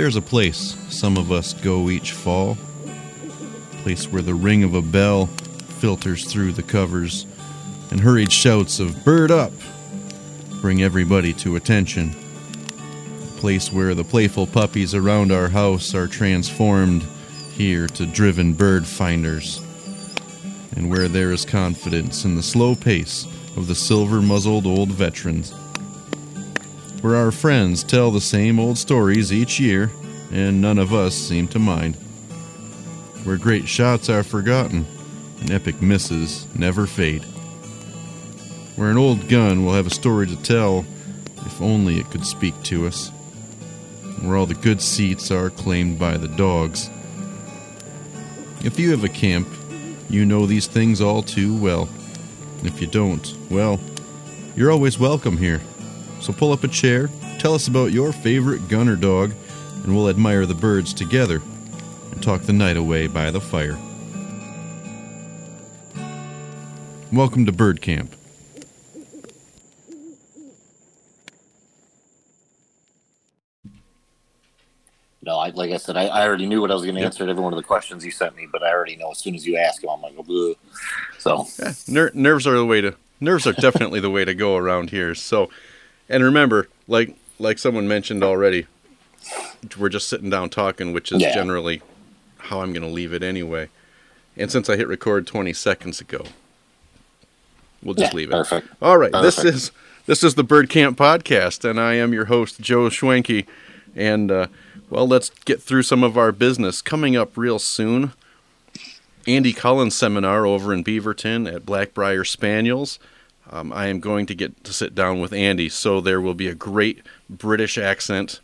There's a place some of us go each fall, place where the ring of a bell filters through the covers and hurried shouts of bird up bring everybody to attention. A place where the playful puppies around our house are transformed here to driven bird finders, and where there is confidence in the slow pace of the silver muzzled old veterans. Where our friends tell the same old stories each year, and none of us seem to mind. Where great shots are forgotten, and epic misses never fade where an old gun will have a story to tell if only it could speak to us, where all the good seats are claimed by the dogs. If you have a camp, you know these things all too well. If you don't, well, you're always welcome here. So pull up a chair, tell us about your favorite gun or dog, and we'll admire the birds together and talk the night away by the fire. Welcome to Bird Camp. No, I, like I said, I, I already knew what I was going to answer to every one of the questions you sent me, but I already know as soon as you ask them, I'm like, Bleh. so yeah, ner- nerves are the way to nerves are definitely the way to go around here. So, and remember, like like someone mentioned already, we're just sitting down talking, which is yeah. generally how I'm going to leave it anyway. And since I hit record 20 seconds ago, we'll just yeah, leave it. Perfect. All right, perfect. this is this is the Bird Camp podcast, and I am your host Joe Schwenke, and. Uh, well, let's get through some of our business. Coming up real soon, Andy Collins seminar over in Beaverton at Blackbriar Spaniels. Um, I am going to get to sit down with Andy, so there will be a great British accent.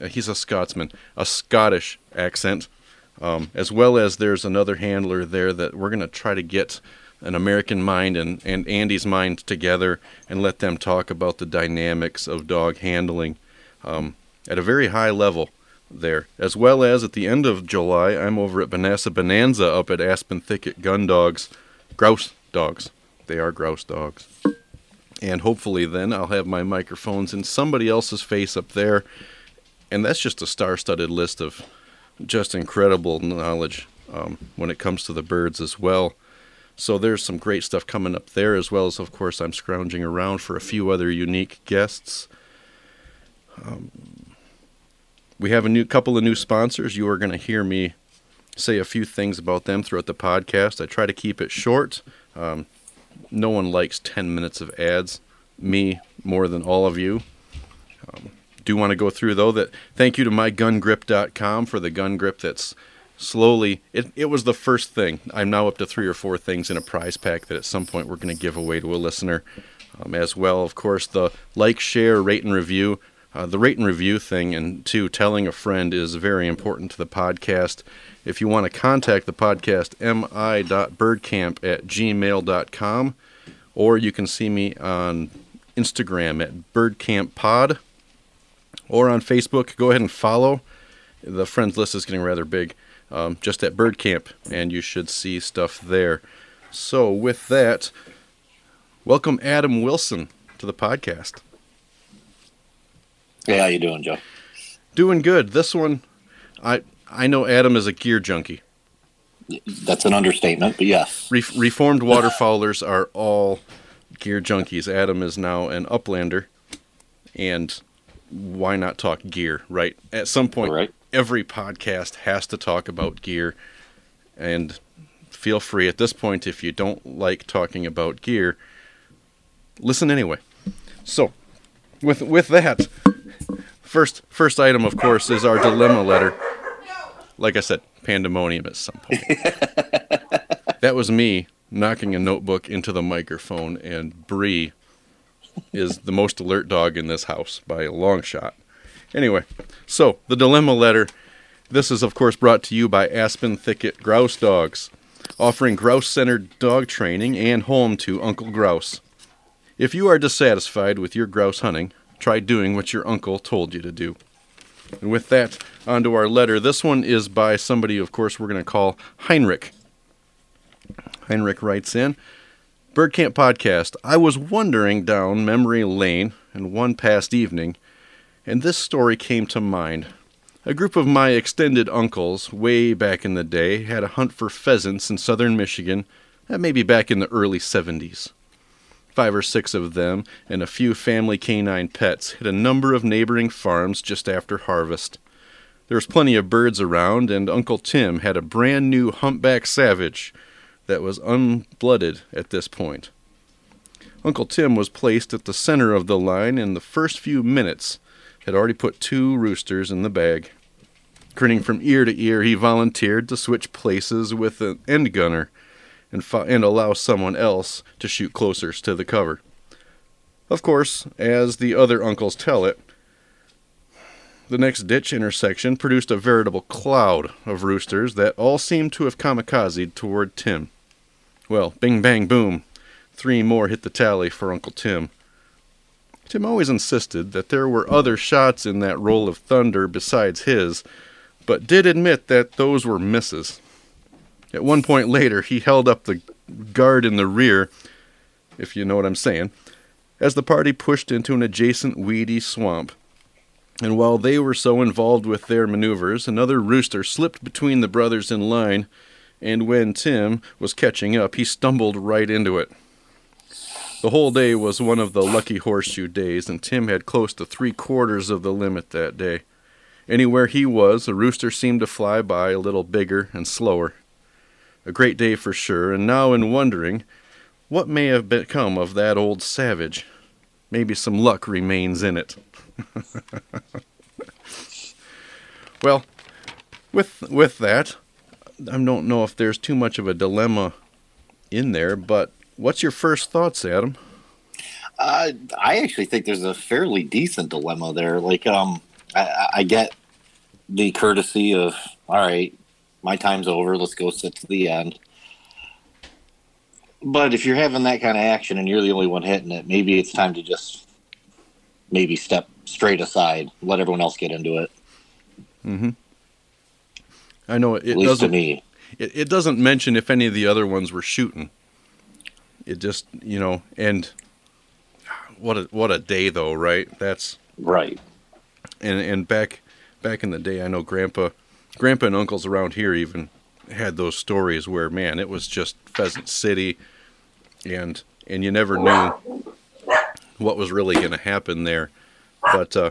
Uh, he's a Scotsman, a Scottish accent, um, as well as there's another handler there that we're going to try to get an American mind and, and Andy's mind together and let them talk about the dynamics of dog handling um, at a very high level there, as well as at the end of July, I'm over at Bonasa Bonanza up at Aspen Thicket Gun Dogs, grouse dogs. They are grouse dogs. And hopefully, then I'll have my microphones in somebody else's face up there. And that's just a star studded list of just incredible knowledge um, when it comes to the birds as well. So there's some great stuff coming up there, as well as, of course, I'm scrounging around for a few other unique guests. Um, we have a new couple of new sponsors. You are going to hear me say a few things about them throughout the podcast. I try to keep it short. Um, no one likes 10 minutes of ads. Me more than all of you. Um, do want to go through though that thank you to mygungrip.com for the gun grip that's slowly it, it was the first thing i'm now up to three or four things in a prize pack that at some point we're going to give away to a listener um, as well of course the like share rate and review uh, the rate and review thing and two, telling a friend is very important to the podcast. If you want to contact the podcast, mi.birdcamp at gmail.com, or you can see me on Instagram at birdcamppod, or on Facebook. Go ahead and follow. The friends list is getting rather big. Um, just at Birdcamp, and you should see stuff there. So, with that, welcome Adam Wilson to the podcast. Hey, how you doing, Joe? Doing good. This one, I I know Adam is a gear junkie. That's an understatement, but yes. Re- reformed waterfowlers are all gear junkies. Adam is now an uplander, and why not talk gear, right? At some point, right. every podcast has to talk about gear, and feel free at this point if you don't like talking about gear, listen anyway. So, with with that, first first item, of course, is our dilemma letter. Like I said, pandemonium at some point. that was me knocking a notebook into the microphone, and Bree is the most alert dog in this house by a long shot. Anyway, so the dilemma letter. This is, of course, brought to you by Aspen Thicket Grouse Dogs, offering grouse centered dog training and home to Uncle Grouse. If you are dissatisfied with your grouse hunting, try doing what your uncle told you to do. And with that, on to our letter. This one is by somebody, of course, we're going to call Heinrich. Heinrich writes in Bird Camp Podcast. I was wandering down memory lane in one past evening, and this story came to mind. A group of my extended uncles, way back in the day, had a hunt for pheasants in southern Michigan, uh, maybe back in the early 70s. Five or six of them and a few family canine pets hit a number of neighboring farms just after harvest. There was plenty of birds around, and Uncle Tim had a brand new humpback savage that was unblooded at this point. Uncle Tim was placed at the center of the line in the first few minutes, had already put two roosters in the bag. Grinning from ear to ear, he volunteered to switch places with an end gunner and, fo- and allow someone else to shoot closer to the cover. Of course, as the other uncles tell it, the next ditch intersection produced a veritable cloud of roosters that all seemed to have kamikazed toward Tim. Well, bing bang boom, three more hit the tally for Uncle Tim. Tim always insisted that there were other shots in that roll of thunder besides his, but did admit that those were misses. At one point later, he held up the guard in the rear, if you know what I'm saying, as the party pushed into an adjacent weedy swamp. And while they were so involved with their maneuvers, another rooster slipped between the brothers in line, and when Tim was catching up, he stumbled right into it. The whole day was one of the lucky horseshoe days, and Tim had close to three quarters of the limit that day. Anywhere he was, a rooster seemed to fly by a little bigger and slower. A great day for sure, and now in wondering what may have become of that old savage. Maybe some luck remains in it. well, with with that, I don't know if there's too much of a dilemma in there, but what's your first thoughts, Adam? Uh, I actually think there's a fairly decent dilemma there. Like, um, I, I get the courtesy of, all right, my time's over. Let's go sit to the end. But if you're having that kind of action and you're the only one hitting it, maybe it's time to just maybe step straight aside, let everyone else get into it. Mm-hmm. I know it, At least to doesn't. me. It, it doesn't mention if any of the other ones were shooting. It just you know, and what a what a day though, right? That's Right. and and back back in the day, I know Grandpa, Grandpa and uncles around here even had those stories where man, it was just Pheasant City, and and you never knew what was really going to happen there, but uh,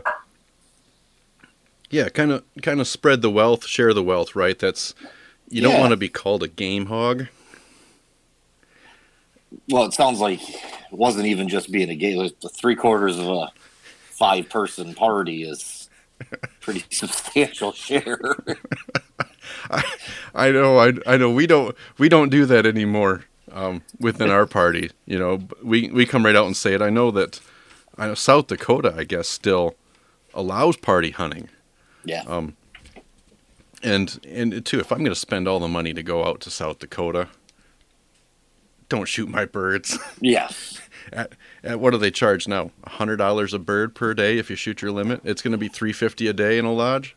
yeah, kind of kind of spread the wealth, share the wealth, right? That's you don't want to be called a game hog. Well, it sounds like it wasn't even just being a gay. The three quarters of a five person party is pretty substantial share. I know, I, I know. We don't we don't do that anymore um, within our party. You know, we we come right out and say it. I know that I know South Dakota, I guess, still allows party hunting, yeah. Um, and and too, if I'm going to spend all the money to go out to South Dakota, don't shoot my birds. yes. at, at what do they charge now? hundred dollars a bird per day if you shoot your limit. It's going to be three fifty a day in a lodge.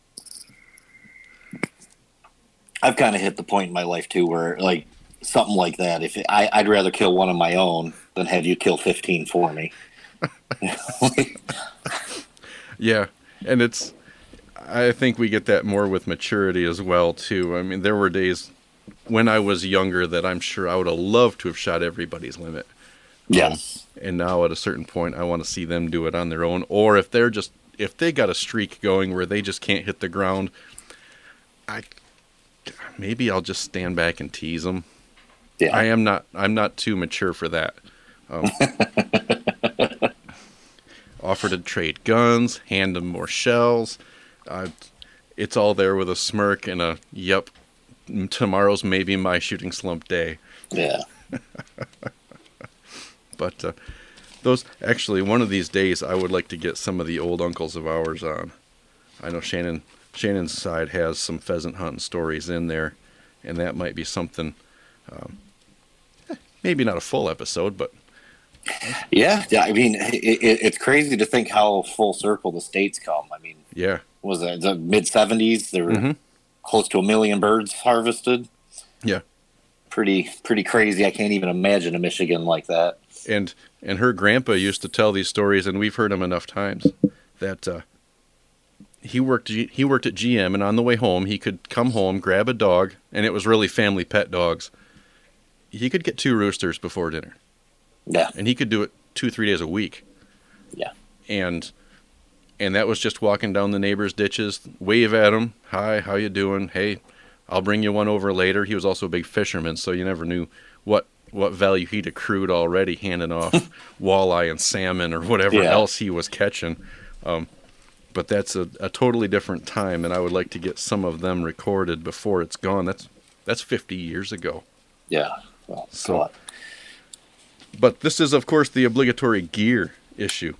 I've kind of hit the point in my life too where like something like that. If it, I, I'd rather kill one of my own than have you kill fifteen for me. Yeah, and it's I think we get that more with maturity as well too. I mean, there were days when I was younger that I'm sure I would have loved to have shot everybody's limit. yes. And now at a certain point I want to see them do it on their own or if they're just if they got a streak going where they just can't hit the ground, I maybe I'll just stand back and tease them. yeah. I am not. I'm not too mature for that. Um, offer to trade guns, hand them more shells. Uh, it's all there with a smirk and a yep. Tomorrow's maybe my shooting slump day. yeah. But uh, those actually, one of these days, I would like to get some of the old uncles of ours on. I know Shannon Shannon's side has some pheasant hunting stories in there, and that might be something. Um, eh, maybe not a full episode, but Yeah. Yeah. I mean, it, it, it's crazy to think how full circle the states come. I mean, yeah, was it the mid 70s? There were Mhm. Close to a million birds harvested. Yeah. Pretty, pretty crazy. I can't even imagine a Michigan like that. and and her grandpa used to tell these stories, and we've heard them enough times that uh, he worked he worked at GM, and on the way home, he could come home, grab a dog, and it was really family pet dogs. He could get two roosters before dinner, Yeah. and he could do it two three days a week. Yeah. and and that was just walking down the neighbors' ditches, wave at him, hi, how you doing? Hey, I'll bring you one over later. He was also a big fisherman, so you never knew what what value he'd accrued already handing off walleye and salmon or whatever Yeah. else he was catching. Um, but that's a, a totally different time, and I would like to get some of them recorded before it's gone. That's that's 50 years ago. Yeah. Well, So- so But this is, of course, the obligatory gear issue.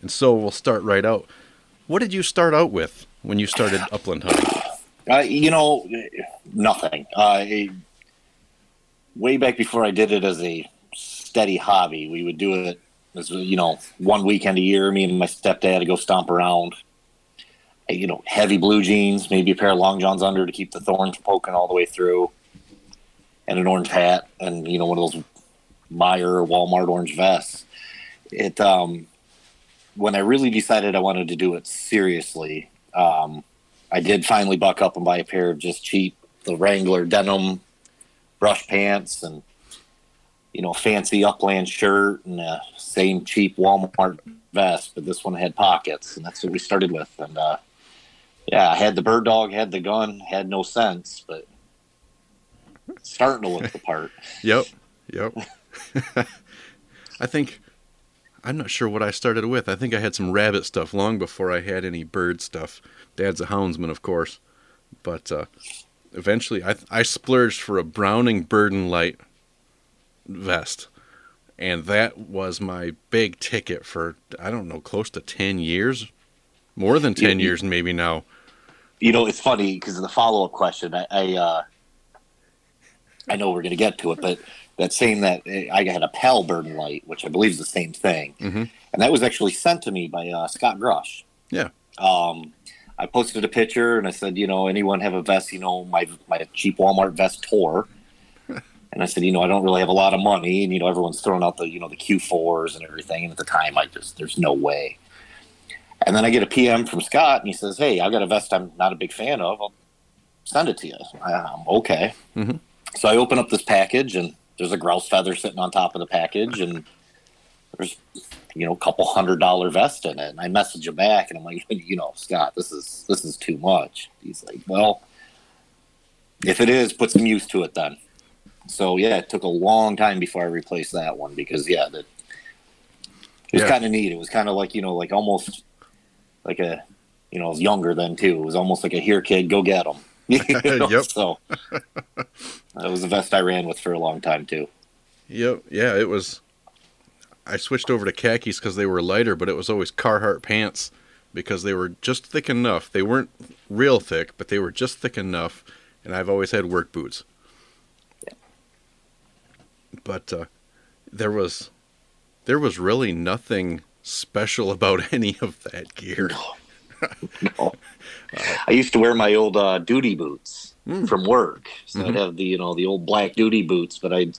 And so we'll start right out. What did you start out with when you started upland hunting? Uh, you know, nothing. Uh, way back before I did it as a steady hobby, we would do it as you know one weekend a year. Me and my stepdad to go stomp around. Uh, You know, heavy blue jeans, maybe a pair of long johns under to keep the thorns poking all the way through, and an orange hat, and you know one of those Meijer Walmart orange vests. It um, when I really decided I wanted to do it seriously. Um, I did finally buck up and buy a pair of just cheap the Wrangler denim brush pants and you know fancy upland shirt and a same cheap Walmart vest, but this one had pockets, and that's what we started with. And uh, yeah, I had the bird dog, had the gun, had no sense, but starting to look the part. Yep, yep. I think I'm not sure what I started with. I think I had some rabbit stuff long before I had any bird stuff. Dad's a houndsman, of course, but uh, eventually I I splurged for a Browning Bird'n Lite vest, and that was my big ticket for I don't know close to ten years, more than ten You- years maybe now. You know, it's funny because the follow up question, I, I, uh, I know we're going to get to it, but that saying that uh, I had a Pal Bird'n Lite, which I believe is the same thing, Mhm. and that was actually sent to me by uh, Scott Grush. Yeah. Um, I posted a picture and I said, you know, anyone have a vest? You know, my my cheap Walmart vest tore. And I said, you know, I don't really have a lot of money, and you know, everyone's throwing out the, you know, the Q4s and everything. And at the time, I just, there's no way. And then I get a PM from Scott, and he says, "Hey, I've got a vest I'm not a big fan of. I'll send it to you." Okay. Mhm. So I open up this package, and there's a grouse feather sitting on top of the package, and there's you know a couple hundred dollar vest in it. And I message him back, and I'm like, you know, Scott, this is this is too much. He's like, well, if it is, put some use to it then. So yeah, it took a long time before I replaced that one because yeah, that it was Yeah. kind of neat. It was kind of like you know, like almost like a you know, I was younger then too. It was almost like a here kid, go get them. know? Yep. So that was the vest I ran with for a long time too. Yep. Yeah, it was. I switched over to khakis because they were lighter, but it was always Carhartt pants because they were just thick enough. They weren't real thick, but they were just thick enough. And I've always had work boots. But uh, there was, there was really nothing special about any of that gear. No. I used to wear my old uh, duty boots Mm. from work. So Mhm. I'd have the you know the old black duty boots, but I'd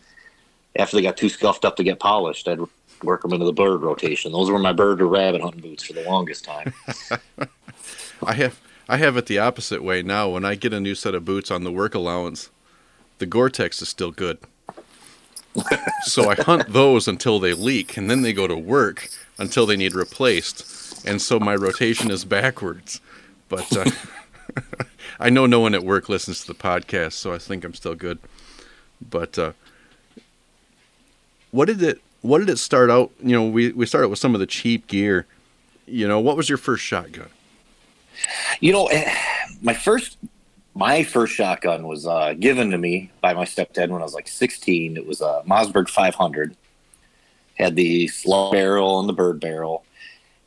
after they got too scuffed up to get polished, I'd work them into the bird rotation. Those were my bird or rabbit hunting boots for the longest time. I have I have it the opposite way now. When I get a new set of boots on the work allowance, the Gore-Tex is still good. so I hunt those until they leak, and then they go to work until they need replaced, and so my rotation is backwards. But uh, I know no one at work listens to the podcast, so I think I'm still good. But uh, what did it? What did it start out? You know, we we started with some of the cheap gear. You know, what was your first shotgun? You know, eh, my first my first shotgun was uh, given to me by my stepdad when I was like 16. It was a Mossberg 500. Had the slug barrel and the bird barrel.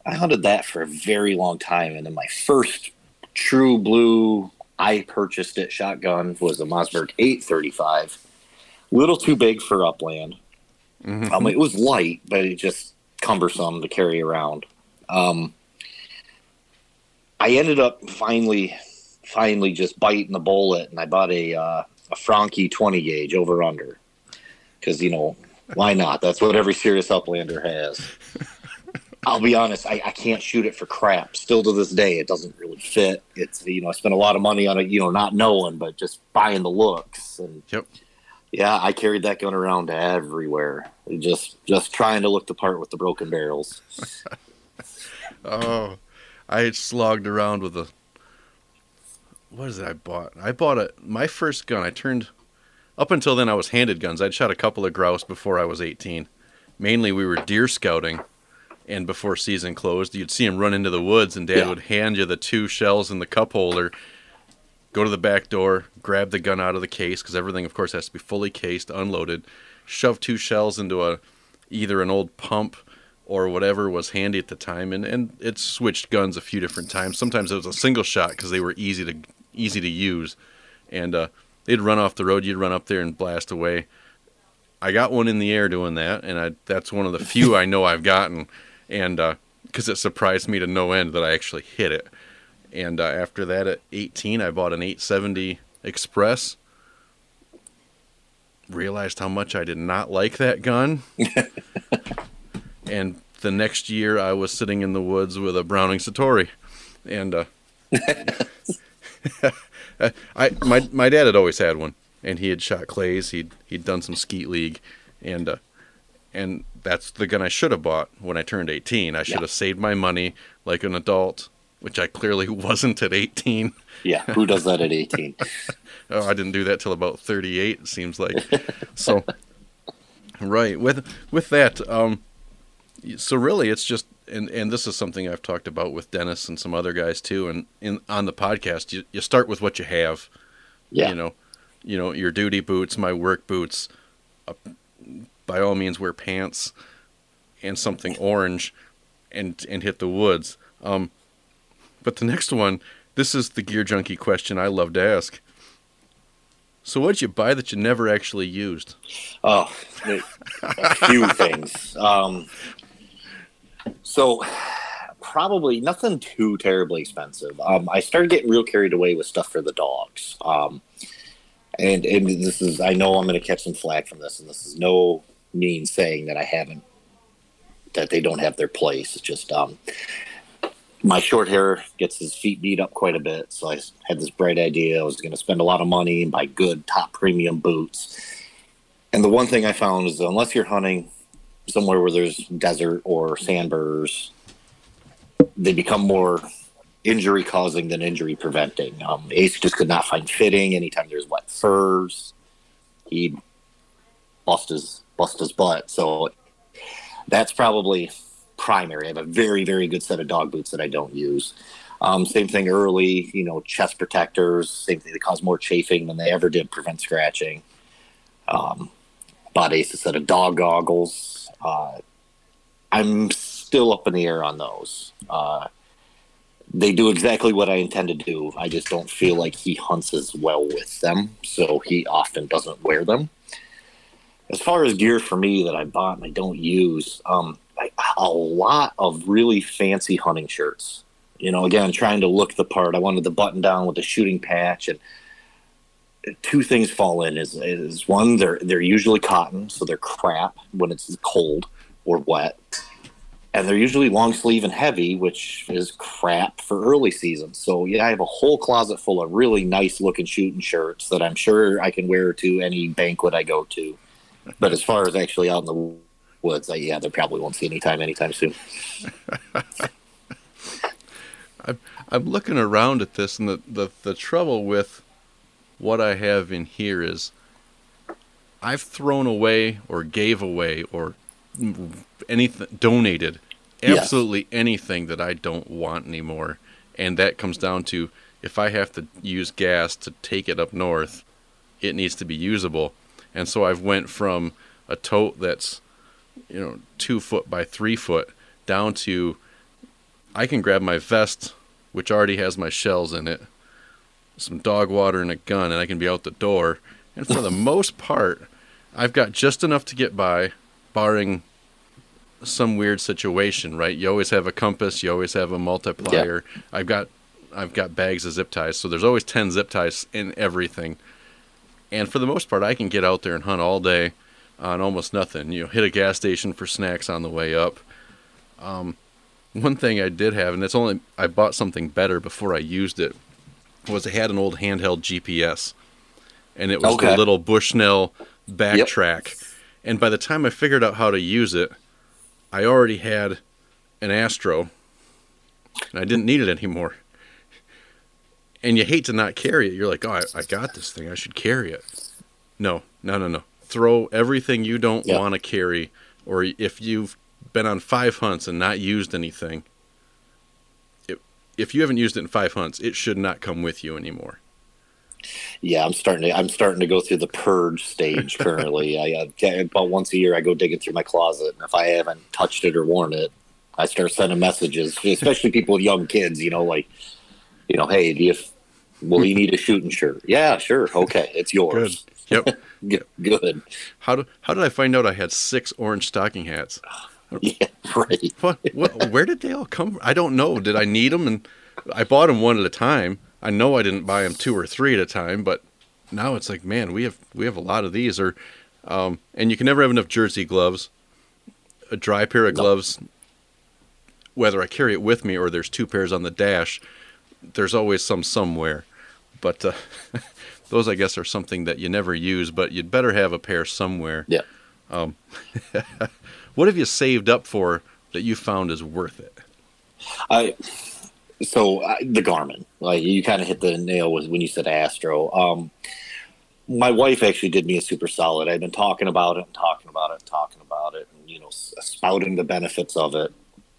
I hunted that for a very long time, and then my first true blue I purchased it shotgun was a Mossberg 835. Little too big for upland. Mhm. Um, it was light, but it just cumbersome to carry around. Um, I ended up finally, finally just biting the bullet, and I bought a uh, a Franchi 20 gauge over under because you know why not? That's what every serious uplander has. I'll be honest, I, I can't shoot it for crap. Still to this day, it doesn't really fit. It's you know, I spent a lot of money on it, you know, not knowing, but just buying the looks. And Yep. yeah, I carried that gun around everywhere, just just trying to look the part with the broken barrels. Oh, I had slogged around with a. What is it I bought? I bought a my first gun. I turned. Up until then, I was handed guns. I'd shot a couple of grouse before I was 18. Mainly, we were deer scouting, and before season closed, you'd see him run into the woods, and Dad Yeah. would hand you the two shells in the cup holder. Go to the back door, grab the gun out of the case because everything, of course, has to be fully cased, unloaded. Shove two shells into a either an old pump or whatever was handy at the time, and and it switched guns a few different times. Sometimes it was a single shot because they were easy to easy to use, and uh, they'd run off the road. You'd run up there and blast away. I got one in the air doing that, and I that's one of the few I know I've gotten, and because it surprised me to no end that I actually hit it. And uh, after that, at 18, I bought an 870 Express. Realized how much I did not like that gun. and the next year, I was sitting in the woods with a Browning Citori, and uh, I my my dad had always had one, and he had shot clays. He'd he'd done some skeet league, and uh, and that's the gun I should have bought when I turned 18. I should Yeah. have saved my money like an adult, which I clearly wasn't at 18. Yeah, who does that at eighteen? Oh, I didn't do that till about 38. It seems like. so, right with with that. Um, so really, it's just and and this is something I've talked about with Dennis and some other guys too, and in on the podcast, you you start with what you have. Yeah, You know, you know your duty boots, my work boots. Uh, by all means, wear pants and something orange, and and hit the woods. Um, but the next one, this is the gear junkie question I love to ask. So what'd you buy that you never actually used? Oh, a few things. Um, so probably nothing too terribly expensive. Um, I started getting real carried away with stuff for the dogs. Um, and and this is I know I'm going to catch some flack from this, and this is no mean saying that I haven't that they don't have their place. It's just um, my short hair gets his feet beat up quite a bit, so I had this bright idea. I was going to spend a lot of money and buy good top premium boots. And the one thing I found is unless you're hunting somewhere where there's desert or sandburrs, they become more injury causing than injury preventing. Um, Ace just could not find fitting anytime there's wet furs. He lost his bust his butt. So that's probably primary. I have a very very good set of dog boots that I don't use. Um, same thing early, you know, chest protectors. Same thing. They cause more chafing than they ever did prevent scratching. Um, bought a set of dog goggles. Uh, I'm still up in the air on those. Uh, they do exactly what I intend to do. I just don't feel like he hunts as well with them, so he often doesn't wear them. As far as gear for me that I bought and I don't use, um, I, a lot of really fancy hunting shirts. You know, again, trying to look the part. I wanted the button down with the shooting patch, and two things fall in. Is is one, they're they're usually cotton, so they're crap when it's cold or wet and they're usually long sleeve and heavy, which is crap for early season. So yeah, I have a whole closet full of really nice looking shooting shirts that I'm sure I can wear to any banquet I go to. But as far as actually out in the woods, I, yeah, they probably won't see any time anytime soon. I'm I'm looking around at this, and the, the, the trouble with what I have in here is I've thrown away or gave away or anything donated Yes. absolutely anything that I don't want anymore, and that comes down to if I have to use gas to take it up north, it needs to be usable, and so I've went from a tote that's you know two foot by three foot down to I can grab my vest, which already has my shells in it, some dog water and a gun, and I can be out the door. And for the most part, I've got just enough to get by, barring some weird situation. Right? You always have a compass. You always have a multiplier. I've got I've got bags of zip ties, so there's always ten zip ties in everything. And for the most part, I can get out there and hunt all day on almost nothing. You know, hit a gas station for snacks on the way up. Um, one thing I did have, and it's only I bought something better before I used it, was I had an old handheld GPS, and it was Okay. the little Bushnell backtrack. And by the time I figured out how to use it, I already had an Astro, and I didn't need it anymore. And you hate to not carry it. You're like, oh, I, I got this thing. I should carry it. No, no, no, no. Throw everything you don't Yeah. want to carry, or if you've been on five hunts and not used anything, it, if you haven't used it in five hunts, it should not come with you anymore. Yeah, I'm starting to. I'm starting to go through the purge stage currently. I uh, about once a year I go digging through my closet, and if I haven't touched it or worn it, I start sending messages. Especially people with young kids, you know, like, you know, hey, do you, will you need a shooting shirt? Yeah, sure, okay, it's yours. Good. Yep. Good. Good. How do, how did I find out I had six orange stocking hats? Yeah, right. What, what where did they all come from? I don't know. Did I need them? And I bought them one at a time. I know I didn't buy them two or three at a time, but now it's like, man, we have we have a lot of these. Or, um, and you can never have enough jersey gloves. A dry pair of No. gloves, whether I carry it with me or there's two pairs on the dash, there's always some somewhere. But uh, those, I guess, are something that you never use, but you'd better have a pair somewhere. Yeah. What have you saved up for that you found is worth it? I so I, the Garmin, like you kind of hit the nail with when you said Astro. Um, my wife actually did me a super solid. I've been talking about it and talking about it and talking about it, and you know, spouting the benefits of it.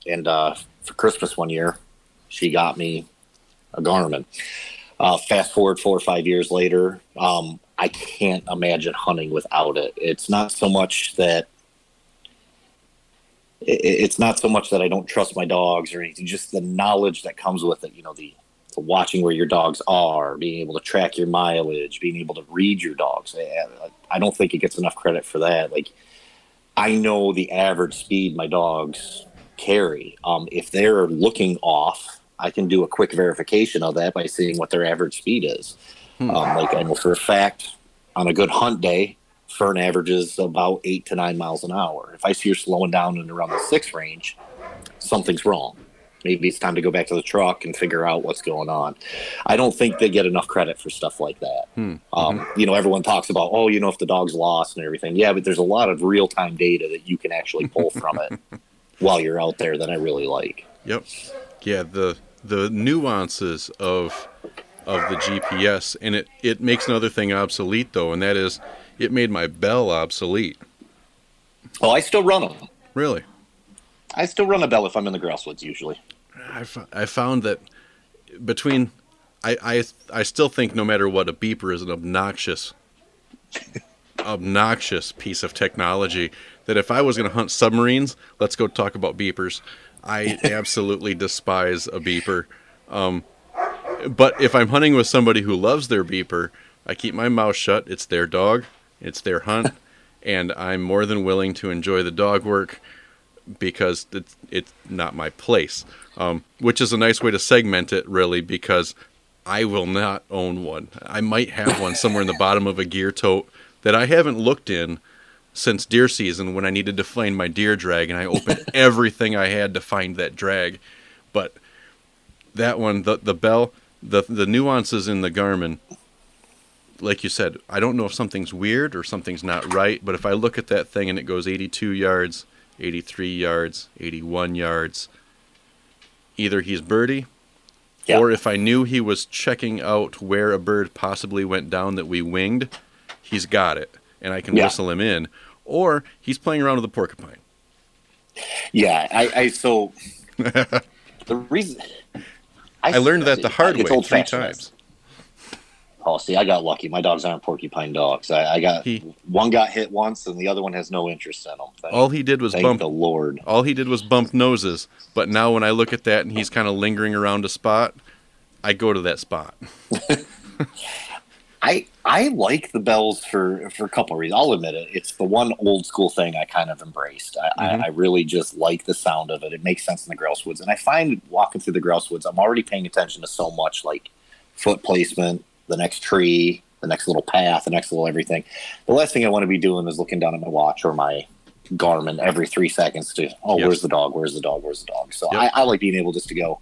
And uh, for Christmas one year, she got me a Garmin. Uh, fast forward four or five years later, um, I can't imagine hunting without it. It's not so much that it- it's not so much that I don't trust my dogs or anything, just the knowledge that comes with it. You know, the, the watching where your dogs are, being able to track your mileage, being able to read your dogs. I, I don't think it gets enough credit for that. Like, I know the average speed my dogs carry. Um, if they're looking off, I can do a quick verification of that by seeing what their average speed is. Hmm. Um, like I know for a fact, on a good hunt day, Fern averages about eight to nine miles an hour. If I see her slowing down in around the six range, something's wrong. Maybe it's time to go back to the truck and figure out what's going on. I don't think they get enough credit for stuff like that. Hmm. Um, you know, everyone talks about, oh, you know, if the dog's lost and everything. Yeah, but there's a lot of real time data that you can actually pull from it while you're out there that I really like. Yep. Yeah, the the nuances of of the GPS and it it makes another thing obsolete though, and that is it made my bell obsolete. Oh, I still run them. Really. I still run a bell if I'm in the woods usually. I, I found that between I, I I still think no matter what a beeper is an obnoxious obnoxious piece of technology that if I was going to hunt submarines, let's go talk about beepers. I absolutely despise a beeper. Um, but if I'm hunting with somebody who loves their beeper, I keep my mouth shut. It's their dog, it's their hunt, and I'm more than willing to enjoy the dog work because it's it's not my place. Um, which is a nice way to segment it, really, because I will not own one. I might have one somewhere in the bottom of a gear tote that I haven't looked in since deer season when I needed to find my deer drag, and I opened everything I had to find that drag. But that one, the the bell, the the nuances in the Garmin, like you said, I don't know if something's weird or something's not right. But if I look at that thing and it goes 82 yards, 83 yards, 81 yards, either he's birdie, Yeah. or if I knew he was checking out where a bird possibly went down that we winged, he's got it, and I can Yeah. whistle him in, or he's playing around with a porcupine. Yeah, I, I so the reason I learned that the hard way three fashioned. times. Oh, see, I got lucky. My dogs aren't porcupine dogs. I, I got He- one got hit once, and the other one has no interest in them. Thank, All he did was bump the Lord. All he did was bump noses. But now when I look at that and he's kind of lingering around a spot, I go to that spot. I I like the bells for for a couple of reasons. I'll admit it. It's the one old school thing I kind of embraced. I, Mhm. I, I really just like the sound of it. It makes sense in the grouse woods, and I find walking through the grouse woods, I'm already paying attention to so much like foot placement, the next tree, the next little path, the next little everything. The last thing I want to be doing is looking down at my watch or my Garmin every three seconds to, oh, Yes. where's the dog? Where's the dog? Where's the dog? So Yep. I, I like being able just to go,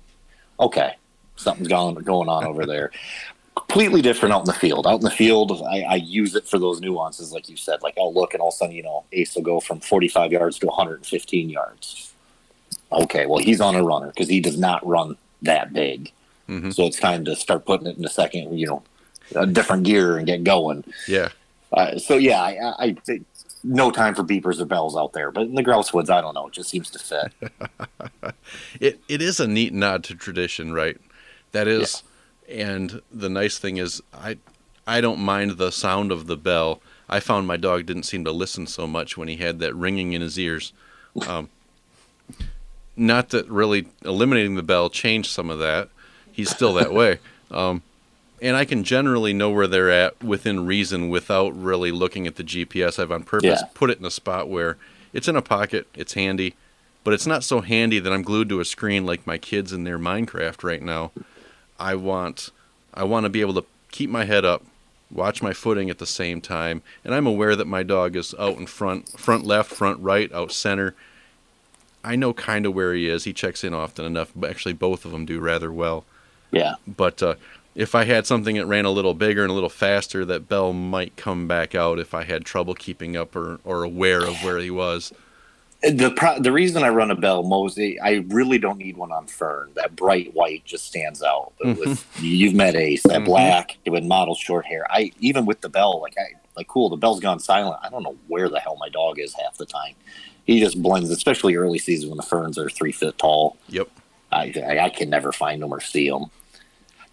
okay, something's going going on over there. Completely different out in the field. Out in the field, I, I use it for those nuances, like you said. Like I'll look and all of a sudden, you know, Ace will go from 45 yards to 115 yards. Okay, well, he's on a runner because he does not run that big. Mhm. So it's time to start putting it in a second, you know, a different gear and get going. Yeah. Uh, so yeah, I, I, I no time for beepers or bells out there. But in the grouse woods, I don't know. It just seems to fit. It it is a neat nod to tradition, right? That is, and the nice thing is, I I don't mind the sound of the bell. I found my dog didn't seem to listen so much when he had that ringing in his ears. Um, not that really eliminating the bell changed some of that. He's still that way. Um, and I can generally know where they're at within reason without really looking at the GPS. I've on purpose Yeah. put it in a spot where it's in a pocket, it's handy, but it's not so handy that I'm glued to a screen like my kids in their Minecraft right now. I want I want to be able to keep my head up, watch my footing at the same time, and I'm aware that my dog is out in front, front left, front right, out center. I know kind of where he is. He checks in often enough. But actually, both of them do rather well. Yeah, But uh, if I had something that ran a little bigger and a little faster, that bell might come back out if I had trouble keeping up or, or aware of where he was. The pro- the reason I run a bell Mosey, I really don't need one on fern. That bright white just stands out. But With you've met Ace, that Mhm. black with mottled short hair. I even with the bell, like I like cool. The bell's gone silent. I don't know where the hell my dog is half the time. He just blends, especially early season when the ferns are three foot tall. Yep. I, I, I can never find them or see them.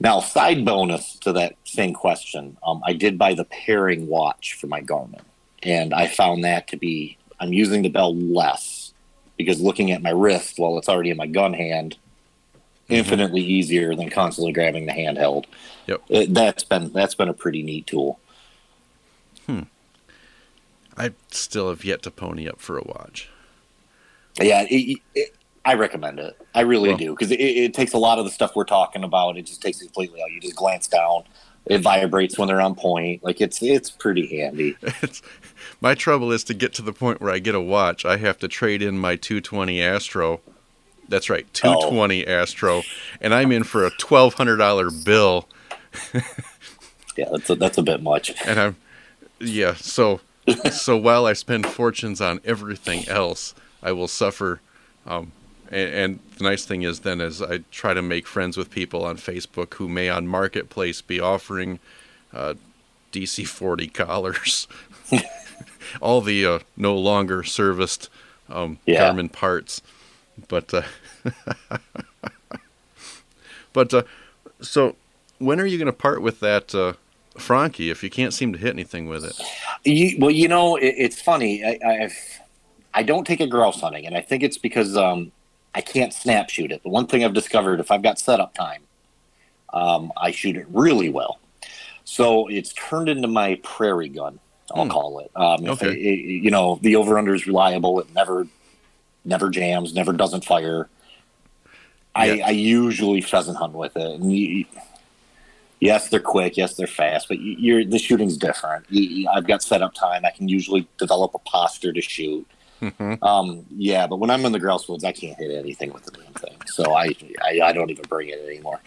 Now, side bonus to that same question, um, I did buy the pairing watch for my Garmin, and I found that to be I'm using the bell less because looking at my wrist while it's already in my gun hand, infinitely easier than constantly grabbing the handheld. Yep. It, that's been that's been a pretty neat tool. Hmm. I still have yet to pony up for a watch. Yeah, it, it, I recommend it. I really Well- do because it, it takes a lot of the stuff we're talking about. It just takes it completely out. You just glance down. It vibrates when they're on point. Like it's it's pretty handy. It's, my trouble is to get to the point where I get a watch, I have to trade in my 220 Astro. That's right, 220 Astro, and I'm in for a $1,200 bill. Yeah, that's a, that's a bit much. and I'm yeah so so while I spend fortunes on everything else I will suffer um and, and the nice thing is then is I try to make friends with people on Facebook who may on marketplace be offering uh, DC 40 collars all the uh, no longer serviced um, Yeah. Garmin parts but uh, but uh, so when are you going to part with that uh, Franchi if you can't seem to hit anything with it? You, well, you know, it, it's funny. I, I've I don't take a grouse hunting, and I think it's because um, I can't snap shoot it. The one thing I've discovered, if I've got setup time, um, I shoot it really well. So it's turned into my prairie gun. I'll Hmm. call it. Um, if Okay. it- it- you know, the over under is reliable. It never never jams, never doesn't fire. I. I usually pheasant hunt with it, and you, yes, they're quick. Yes, they're fast, but you- you're the shooting's different. You, I've got setup time. I can usually develop a posture to shoot. Mhm. Um, yeah, but when I'm in the grouse woods, I can't hit anything with the damn thing. So I, I, I don't even bring it anymore.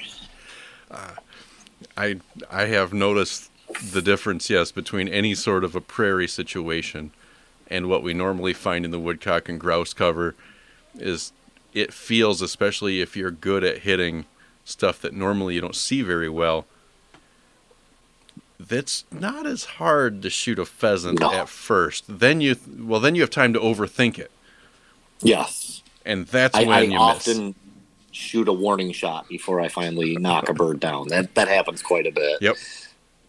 I I have noticed the difference, yes, between any sort of a prairie situation and what we normally find in the woodcock and grouse cover is it feels, especially if you're good at hitting stuff that normally you don't see very well, that's not as hard to shoot a pheasant No. at first. Then you well then you have time to overthink it. Yes, And that's I, when I you miss. often shoot a warning shot before I finally knock a bird down. That that happens quite a bit. Yep.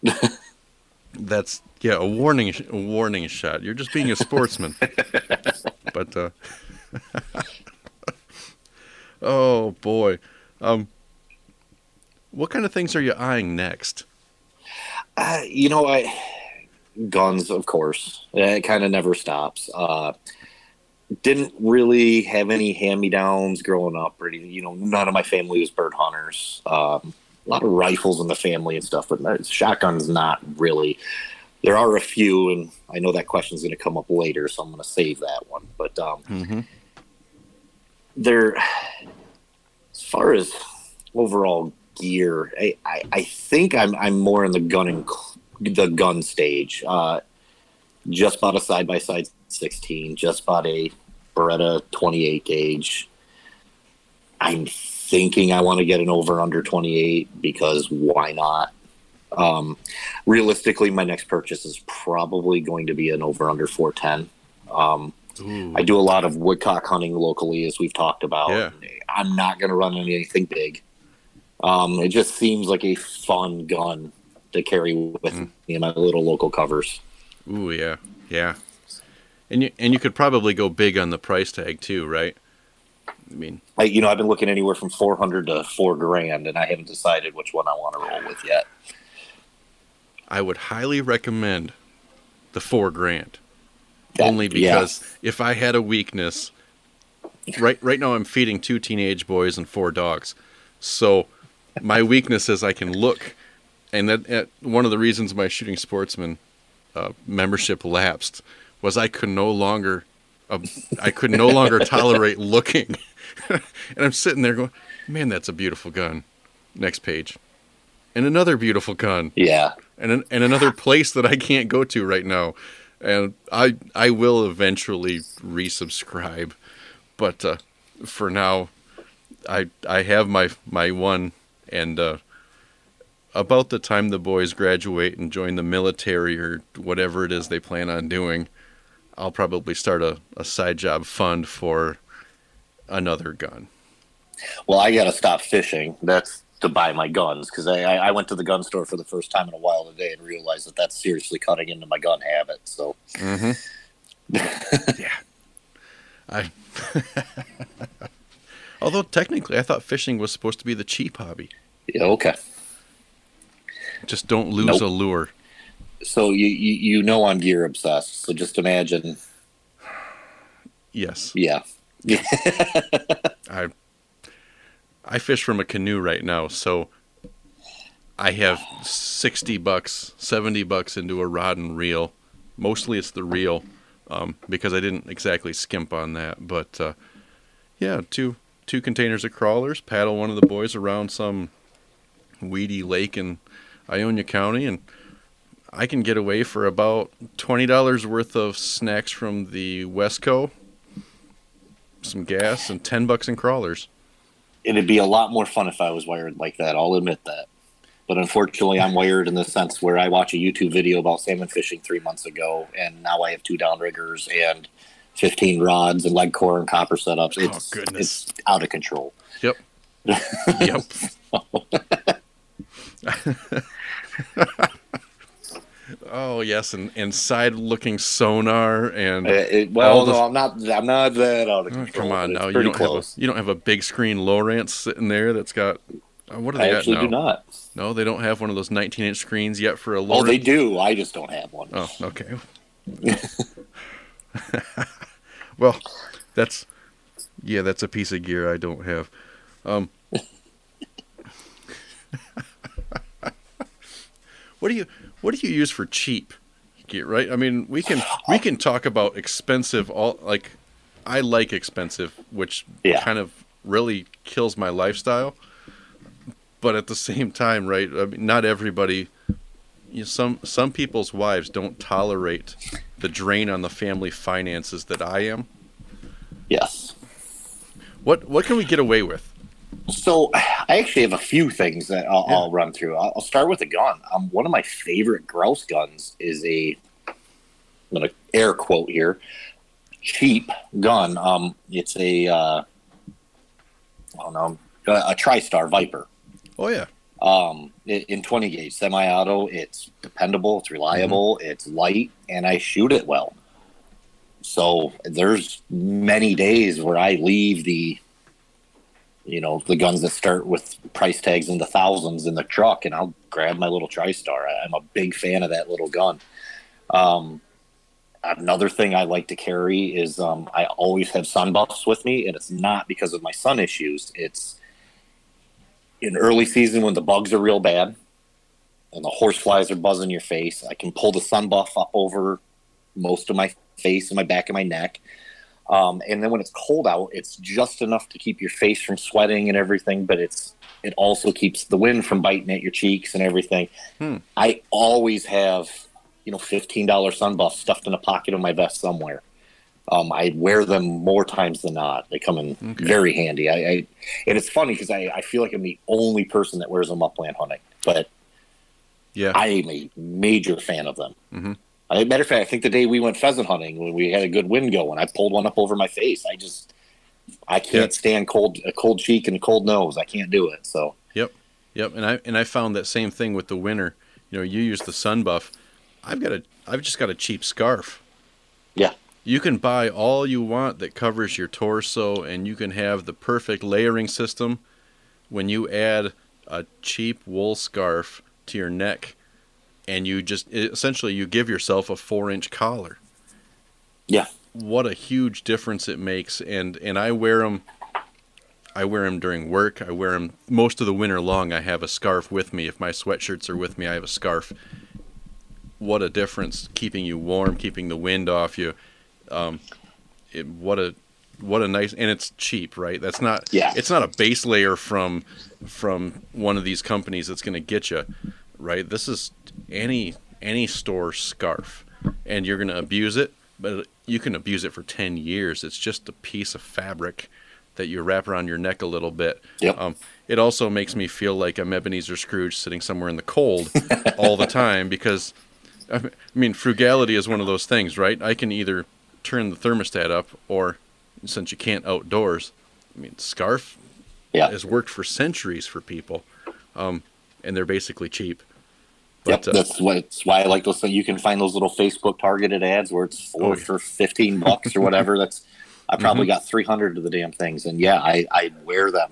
That's yeah, a warning, a warning shot. You're just being a sportsman. but uh, oh boy, um, what kind of things are you eyeing next? Uh, you know, I guns, of course. It kind of never stops. Uh, didn't really have any hand-me-downs growing up. Or you know, none of my family was bird hunters. Um, a lot of rifles in the family and stuff, but shotguns not really. there are a few, and I know that question is going to come up later, so I'm going to save that one. But um, Mm-hmm. there, as far as overall gear, I, I, I think I'm I'm more in the gunning the gun stage. Uh, just bought a side by side 16. Just bought a Beretta 28 gauge. I'm thinking I want to get an over under 28 because why not? Um, realistically, my next purchase is probably going to be an over under 410. Um. I do a lot of woodcock hunting locally, as we've talked about. Yeah. I'm not going to run anything big. Um, it just seems like a fun gun to carry with Mm. me in my little local covers. Ooh, yeah, yeah. And you and you could probably go big on the price tag too, right? I mean, I, you know, I've been looking anywhere from 400 to four grand, and I haven't decided which one I want to roll with yet. I would highly recommend the four grand. That- Only yeah. because if I had a weakness, right right now I'm feeding two teenage boys and four dogs, so my weakness is I can look, and that, that one of the reasons my shooting sportsman uh, membership lapsed was I could no longer, I could no longer tolerate looking, and I'm sitting there going, man, that's a beautiful gun. Next page, and another beautiful gun Yeah. and an, and another place that I can't go to right now. And I I will eventually resubscribe, but uh, for now, I I have my my one, and uh, about the time the boys graduate and join the military or whatever it is they plan on doing, I'll probably start a, a side job fund for another gun. Well, I got to stop fishing. That's to buy my guns because I, I went to the gun store for the first time in a while today and realized that that's seriously cutting into my gun habit. So Mm-hmm. yeah. I. Although technically, I thought fishing was supposed to be the cheap hobby. yeah, okay. Just don't lose Nope. a lure. So you, you you know I'm gear obsessed. So just imagine, Yes, yeah, I. I fish from a canoe right now, so I have sixty bucks, seventy bucks into a rod and reel. Mostly it's the reel, um, because I didn't exactly skimp on that. But uh, yeah, two two containers of crawlers. Paddle one of the boys around some weedy lake in Ionia County, and I can get away for about twenty dollars worth of snacks from the Wesco, some gas, and ten bucks in crawlers. it'd be a lot more fun if I was wired like that. I'll admit that. But unfortunately, I'm wired in the sense where I watch a YouTube video about salmon fishing three months ago, and now I have two downriggers and 15 rods and lead core and copper setups. Oh, it's, goodness. it's out of control. Yep. yep. oh yes, and, and side looking sonar and Uh, it- well, the- no, I'm not. I'm not that out of Oh, control. come on now, you don't have a you don't have a big screen Lowrance sitting there that's got uh, what do I they got actually now? do not. No, they don't have one of those 19 inch screens yet for a Lowrance. Oh, they do. I just don't have one. Oh, okay. well, that's yeah, that's a piece of gear I don't have. Um, what do you what do you use for cheap gear? Right? I mean, we can we can talk about expensive. All like I like expensive, which Yeah. kind of really kills my lifestyle. But at the same time, right? I mean, not everybody you know, some some people's wives don't tolerate the drain on the family finances that I am. Yes. What what can we get away with? So I actually have a few things that I'll, Yeah. I'll run through. I'll, I'll start with a gun. Um, one of my favorite grouse guns is a I'm gonna air quote here cheap gun. Um, it's a uh, I don't know a, a TriStar Viper. Oh yeah, Um, i- in 20 gauge semi-auto, it's dependable, it's reliable, it's light, and I shoot it well. So there's many days where I leave the, you know, the guns that start with price tags in the thousands in the truck, and I'll grab my little TriStar. I- I'm a big fan of that little gun. Um, another thing I like to carry is um, I always have sun buffs with me, and it's not because of my sun issues. It's in early season when the bugs are real bad. and the horse flies are buzzing your face. I can pull the sun buff up over most of my face and my back and my neck. Um, and then when it's cold out, it's just enough to keep your face from sweating and everything, but it's it also keeps the wind from biting at your cheeks and everything. Hmm. I always have, you know, fifteen dollar sun buffs stuffed in a pocket of my vest somewhere. Um, I wear them more times than not. They come in Okay. very handy. I, I and it's funny because I, I feel like I'm the only person that wears them upland hunting, but Yeah. I am a major fan of them. Mhm. A matter of fact, I think the day we went pheasant hunting, when we had a good wind going, I pulled one up over my face. I just, I can't Yeah. stand cold, a cold cheek and a cold nose. I can't do it. So Yep. Yep, and I and I found that same thing with the winter. You know, you use the sun buff. I've got a I've just got a cheap scarf. Yeah. You can buy all you want that covers your torso, and you can have the perfect layering system. When you add a cheap wool scarf to your neck, and you just essentially you give yourself a four inch collar. Yeah. What a huge difference it makes, and and I wear them. I wear them during work. I wear them most of the winter long. I have a scarf with me. If my sweatshirts are with me, I have a scarf. What a difference keeping you warm, keeping the wind off you. Um, it, what a what a nice and it's cheap, right? That's not Yeah. It's not a base layer from from one of these companies that's going to get you, right? This is any any store scarf, and you're going to abuse it, but you can abuse it for ten years. It's just a piece of fabric that you wrap around your neck a little bit. Yep. Um, it also makes me feel like I'm Ebenezer Scrooge sitting somewhere in the cold all the time because, I mean, frugality is one of those things, right? I can either turn the thermostat up or, since you can't outdoors, I mean, scarf yeah, has worked for centuries for people, um, and they're basically cheap. Yep. But uh, That's what it's why I like those. things. You can find those little Facebook targeted ads where it's four Oh, yeah. for fifteen bucks or whatever. That's I probably got three hundred of the damn things, and yeah, I I wear them.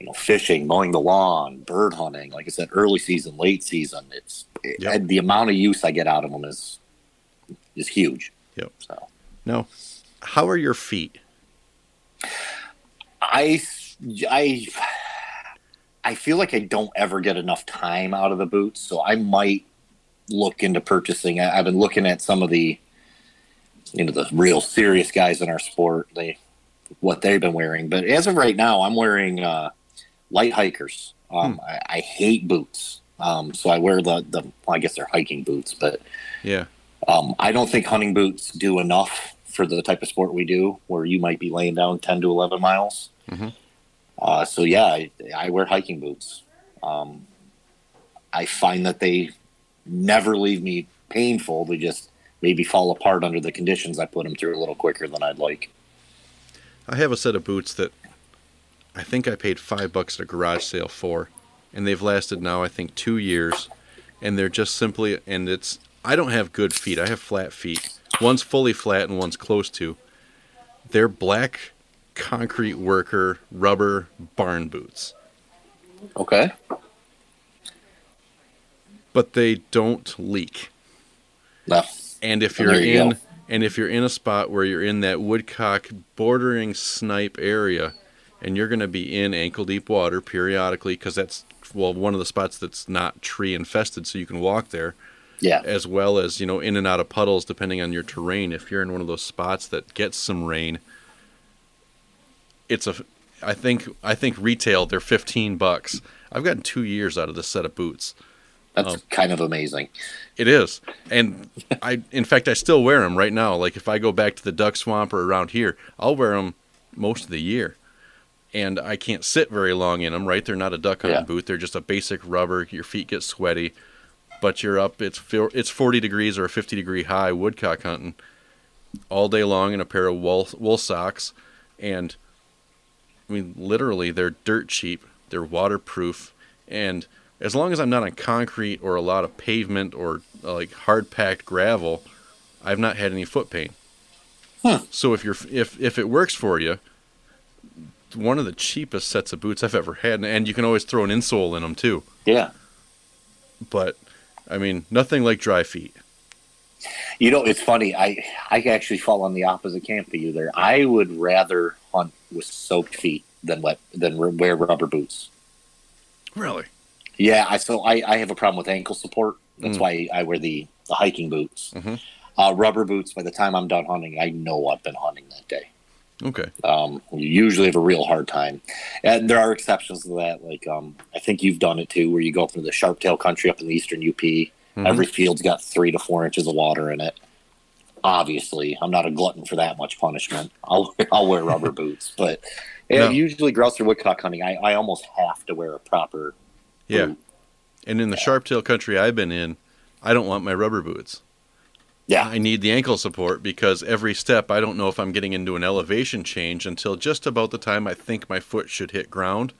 You know, fishing, mowing the lawn, bird hunting. Like I said, early season, late season. It's it, Yep. the amount of use I get out of them is is huge. Yep. So now, how are your feet? I I I feel like I don't ever get enough time out of the boots, so I might look into purchasing. I, I've been looking at some of the you know the real serious guys in our sport. They what they've been wearing, but as of right now, I'm wearing uh, light hikers. Um, I, I hate boots, um, so I wear the the. Well, I guess they're hiking boots, but Yeah, um, I don't think hunting boots do enough for the type of sport we do, where you might be laying down 10 to 11 miles. Mhm. Uh, so, yeah, I, I wear hiking boots. Um, I find that they never leave me painful. They just maybe fall apart under the conditions I put them through a little quicker than I'd like. I have a set of boots that I think I paid five bucks at a garage sale for, and they've lasted now I think two years, and they're just simply and it's I don't have good feet. I have flat feet. One's fully flat and one's close to. They're black concrete worker rubber barn boots, Okay. but they don't leak. No. And if you're you in go. and if you're in a spot where you're in that woodcock bordering snipe area and you're going to be in ankle deep water periodically because that's well one of the spots that's not tree infested so you can walk there Yeah. as well as you know in and out of puddles depending on your terrain if you're in one of those spots that gets some rain it's a i think i think retail they're 15 bucks i've gotten 2 years out of this set of boots That's Um, kind of amazing. it is, and I, in fact, I still wear them right now. Like if I go back to the duck swamp or around here, I'll wear them most of the year, and I can't sit very long in them. Right, they're not a duck hunting Yeah. boot; they're just a basic rubber. Your feet get sweaty, but you're up. It's it's 40 degrees or a 50 degree high woodcock hunting all day long in a pair of wool wool socks, and I mean literally they're dirt cheap. They're waterproof, and as long as I'm not on concrete or a lot of pavement or uh, like hard packed gravel, I've not had any foot pain. Huh. So if you're if if it works for you, one of the cheapest sets of boots I've ever had, and you can always throw an insole in them too. Yeah. But I mean, nothing like dry feet. You know, it's funny. I I actually fall on the opposite camp of you there. I would rather hunt with soaked feet than wet than wear rubber boots. Really? Yeah, I so I, I have a problem with ankle support. That's Mm. why I wear the, the hiking boots. Mhm. Uh, rubber boots. By the time I'm done hunting, I know I've been hunting that day. Okay. Um, you usually have a real hard time, and there are exceptions to that. Like um, I think you've done it too, where you go up into the sharptail country up in the eastern UP. Mhm. Every field's got three to four inches of water in it. Obviously, I'm not a glutton for that much punishment. I'll I'll wear rubber boots, but yeah, No. usually grouse or woodcock hunting, I, I almost have to wear a proper Yeah. boot. And in the sharptail country I've been in, I don't want my rubber boots. Yeah, I need the ankle support because every step I don't know if I'm getting into an elevation change until just about the time I think my foot should hit ground.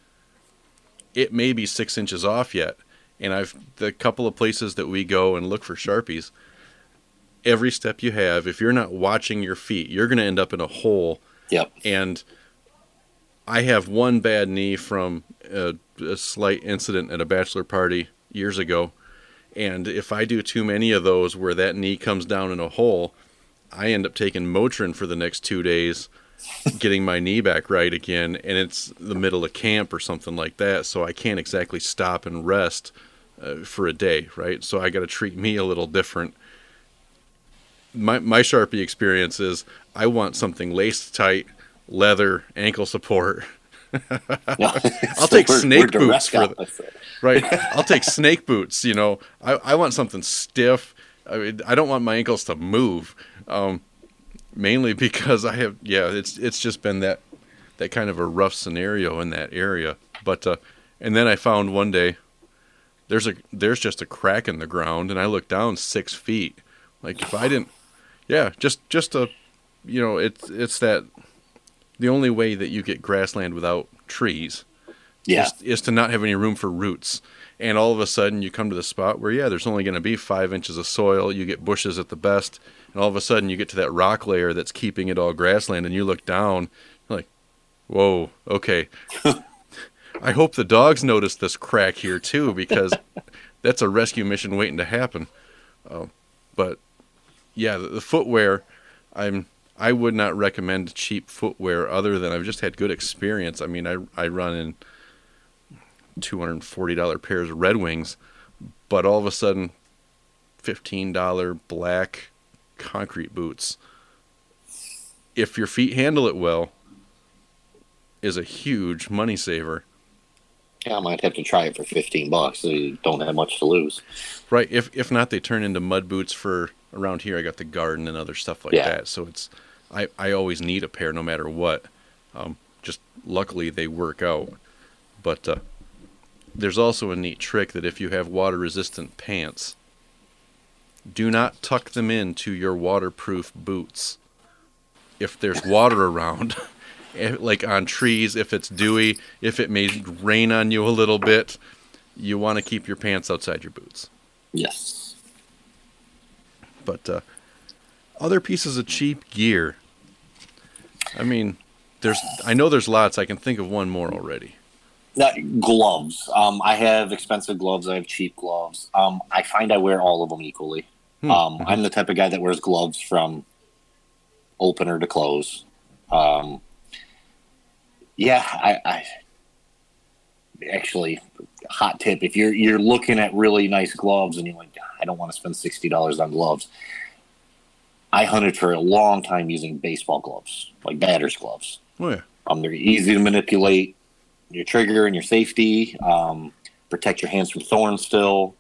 It may be six inches off yet. And I've the couple of places that we go and look for sharpies. Every step you have, if you're not watching your feet, you're going to end up in a hole. Yep. And I have one bad knee from a, a slight incident at a bachelor party years ago. And if I do too many of those where that knee comes down in a hole, I end up taking Motrin for the next two days, getting my knee back right again. And it's the middle of camp or something like that. So I can't exactly stop and rest uh, for a day, right? So I got to treat me a little different. My, my Sharpie experience is I want something laced tight, leather, ankle support. I'll take snake boots for the- right i'll take snake boots you know I, I want something stiff I, mean, I don't want my ankles to move um, mainly because i have yeah it's it's just been that that kind of a rough scenario in that area but uh, and then i found one day there's a there's just a crack in the ground and i look down six feet like if i didn't yeah just just a you know it's it's that the only way that you get grassland without trees Yeah. is, is to not have any room for roots. And all of a sudden, you come to the spot where, yeah, there's only going to be five inches of soil. You get bushes at the best. And all of a sudden, you get to that rock layer that's keeping it all grassland. And you look down, you're like, whoa, okay. I hope the dogs notice this crack here, too, because that's a rescue mission waiting to happen. Uh, but yeah, the, the footwear, I'm. I would not recommend cheap footwear other than I've just had good experience. I mean, I I run in two hundred and forty dollar pairs of Red Wings, but all of a sudden, fifteen dollar black concrete boots. If your feet handle it well, is a huge money saver. Yeah, I might have to try it for fifteen bucks. So you don't have much to lose. Right. If if not, they turn into mud boots for around here. I got the garden and other stuff like Yeah. that. So it's I I always need a pair no matter what. Um, just luckily they work out. But uh, there's also a neat trick that if you have water resistant pants, do not tuck them into your waterproof boots. If there's water around, like on trees, if it's dewy, if it may rain on you a little bit, you want to keep your pants outside your boots. Yes. But uh, other pieces of cheap gear. I mean, there's I know there's lots. I can think of one more already. Now, gloves. Um, I have expensive gloves. I have cheap gloves. Um, I find I wear all of them equally. Hmm. Um, I'm the type of guy that wears gloves from opener to close. Um, yeah, I, I actually hot tip if you're you're looking at really nice gloves and you're like I don't want to spend sixty dollars on gloves. I hunted for a long time using baseball gloves, like batter's gloves. Oh yeah. Um, they're easy to manipulate your trigger and your safety. Um, protect your hands from thorns still.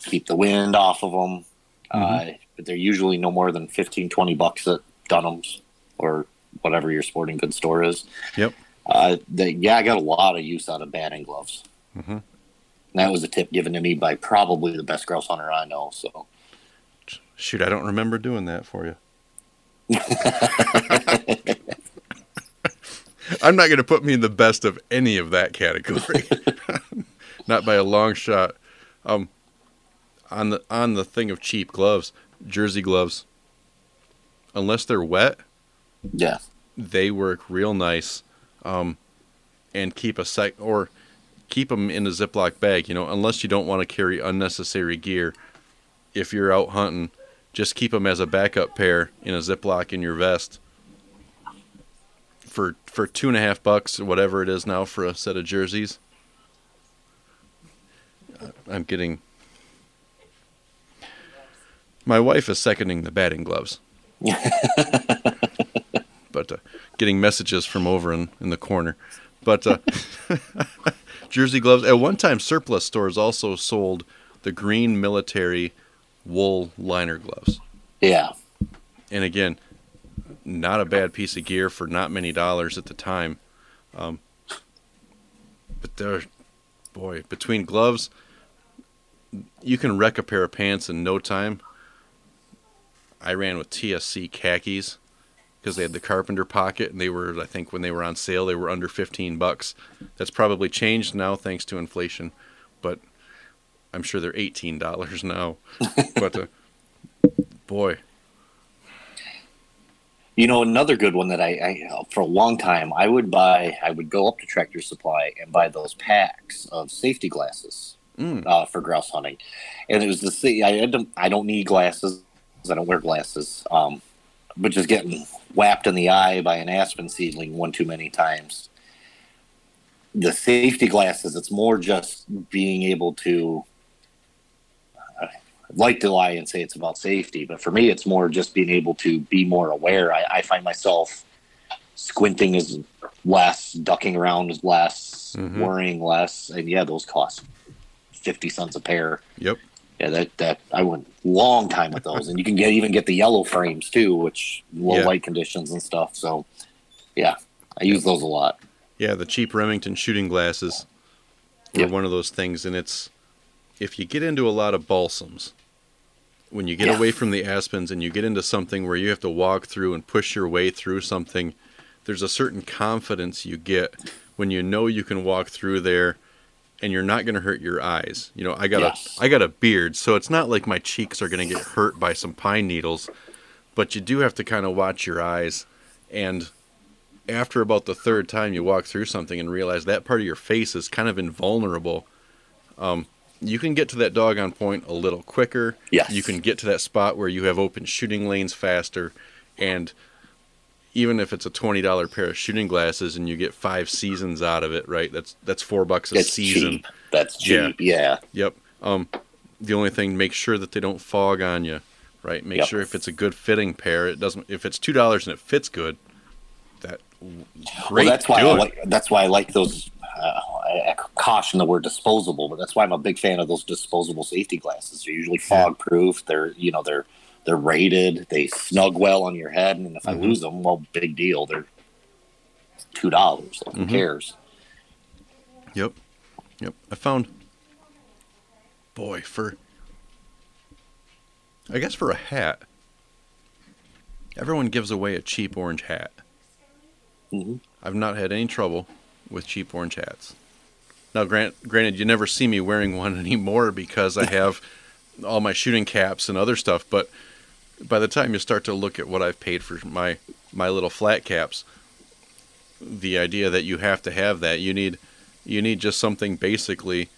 Keep the wind off of them. Uh, but they're usually no more than 15, 20 bucks at Dunham's or whatever your sporting goods store is. Yep. Uh, they, yeah, I got a lot of use out of batting gloves. Mhm. That was a tip given to me by probably the best grouse hunter I know. So Shoot, I don't remember doing that for you. I'm not going to put me in the best of any of that category. not by a long shot. Um, on the on the thing of cheap gloves, jersey gloves. Unless they're wet, yeah, they work real nice um, and keep a sec or keep them in a ziploc bag you know unless you don't want to carry unnecessary gear if you're out hunting just keep them as a backup pair in a ziploc in your vest for for two and a half bucks whatever it is now for a set of jerseys I'm getting. My wife is seconding the batting gloves. but uh, getting messages from over in, in the corner. But uh, jersey gloves. At one time, surplus stores also sold the green military wool liner gloves. Yeah. And again, not a bad piece of gear for not many dollars at the time. Um, but they're, boy, between gloves, you can wreck a pair of pants in no time. I ran with TSC khakis because they had the carpenter pocket and they were, I think, when they were on sale, they were under 15 bucks. That's probably changed now thanks to inflation, but I'm sure they're $18 now. but uh, boy, You know, another good one that I, I for a long time I would buy. I would go up to Tractor Supply and buy those packs of safety glasses Mm. uh, for grouse hunting, and it was the. I I don't need glasses. I don't wear glasses. Um, but just getting whapped in the eye by an aspen seedling one too many times. The safety glasses. It's more just being able to. I'd like to lie and say it's about safety, but for me, it's more just being able to be more aware. I, I find myself squinting is less, ducking around is less, Mhm. worrying less, and yeah, those cost fifty cents a pair. yep. Yeah, that that I went long time with those, and you can get even get the yellow frames too, which low Yeah. light conditions and stuff. So, yeah, I use those a lot. Yeah, the cheap Remington shooting glasses were Yep. one of those things, and it's if you get into a lot of balsams, when you get Yeah. away from the aspens and you get into something where you have to walk through and push your way through something, there's a certain confidence you get when you know you can walk through there and you're not going to hurt your eyes. You know, I got Yes. a I got a beard, so it's not like my cheeks are going to get hurt by some pine needles, but you do have to kind of watch your eyes and after about the third time you walk through something and realize that part of your face is kind of invulnerable, um, you can get to that dog on point a little quicker. Yes. You can get to that spot where you have open shooting lanes faster. And even if it's a twenty dollar pair of shooting glasses and you get five seasons out of it, right? That's that's four bucks a season. cheap. That's Yeah. cheap. Yeah. Yep. Um, the only thing, make sure that they don't fog on you, right? Make Yep. sure if it's a good fitting pair, it doesn't. If it's two dollars and it fits good, that great. well, that's why I like. That's why I like those. Uh, I, I caution the word disposable, but that's why I'm a big fan of those disposable safety glasses. They're usually fog proof. They're you know they're they're rated. They snug well on your head, and if Mhm. I lose them, well, big deal. They're two dollars. Who Mhm. cares? Yep. Yep. I found boy for I guess for a hat. Everyone gives away a cheap orange hat. Mhm. I've not had any trouble with cheap orange hats. Now grant granted you never see me wearing one anymore because I have all my shooting caps and other stuff, but by the time you start to look at what I've paid for my my little flat caps, the idea that you have to have that, you need you need just something basically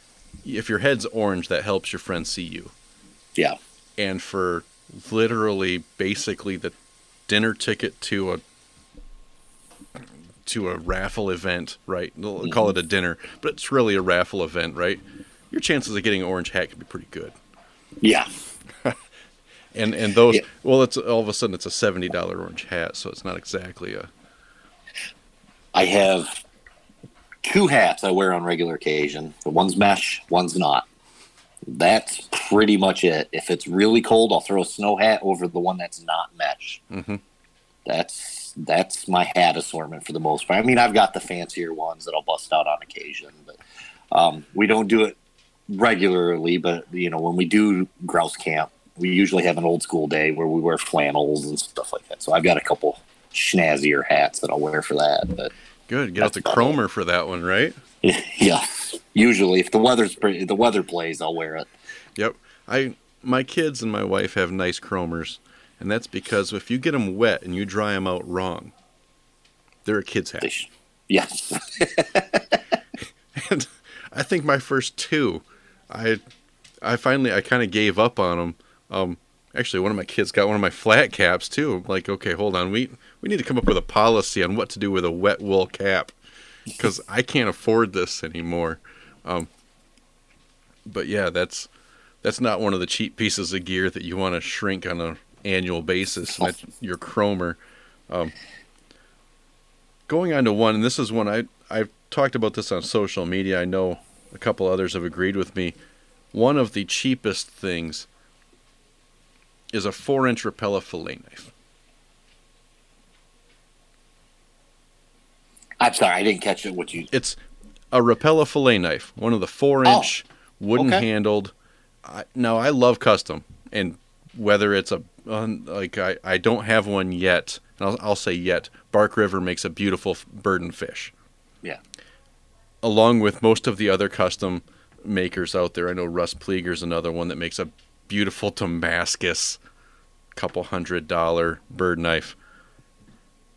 if your head's orange that helps your friends see you. Yeah. And for literally basically the dinner ticket to a to a raffle event, right? They'll mm-hmm. call it a dinner, but it's really a raffle event, right? Your chances of getting an orange hat could be pretty good. Yeah. And and those Yeah. well it's all of a sudden it's a seventy dollar orange hat, so it's not exactly a I have two hats I wear on regular occasion. The one's mesh, one's not. That's pretty much it. If it's really cold, I'll throw a snow hat over the one that's not mesh. Mhm. That's that's my hat assortment for the most part. I mean, I've got the fancier ones that I'll bust out on occasion, but um, we don't do it regularly. But you know, when we do grouse camp, we usually have an old school day where we wear flannels and stuff like that. So I've got a couple snazzier hats that I'll wear for that. But good. Get out the about it. Kromer for that one, right? yeah, usually if the weather's pretty, the weather plays, I'll wear it. Yep. I my kids and my wife have nice Kromers, and that's because if you get them wet and you dry them out wrong, they're a kid's hat. Sh- Yes, and I think my first two, I, I finally I kind of gave up on them. Um, actually, one of my kids got one of my flat caps too. I'm like, okay, hold on, we we need to come up with a policy on what to do with a wet wool cap, because I can't afford this anymore. Um, but yeah, that's that's not one of the cheap pieces of gear that you want to shrink on an annual basis. That's your Kromer. Um, going on to one, and this is one I I've talked about this on social media. I know a couple others have agreed with me. One of the cheapest things is a four-inch Rapala fillet knife. I'm sorry, I didn't catch it. What you? It's a Rapala fillet knife, one of the four-inch Oh, wooden okay. handled. I, now I love custom, and whether it's a like I, I don't have one yet, and I'll, I'll say yet. Bark River makes a beautiful bird and fish, Yeah. along with most of the other custom makers out there. I know Russ Pleger's another one that makes a beautiful Damascus, couple hundred dollar bird knife.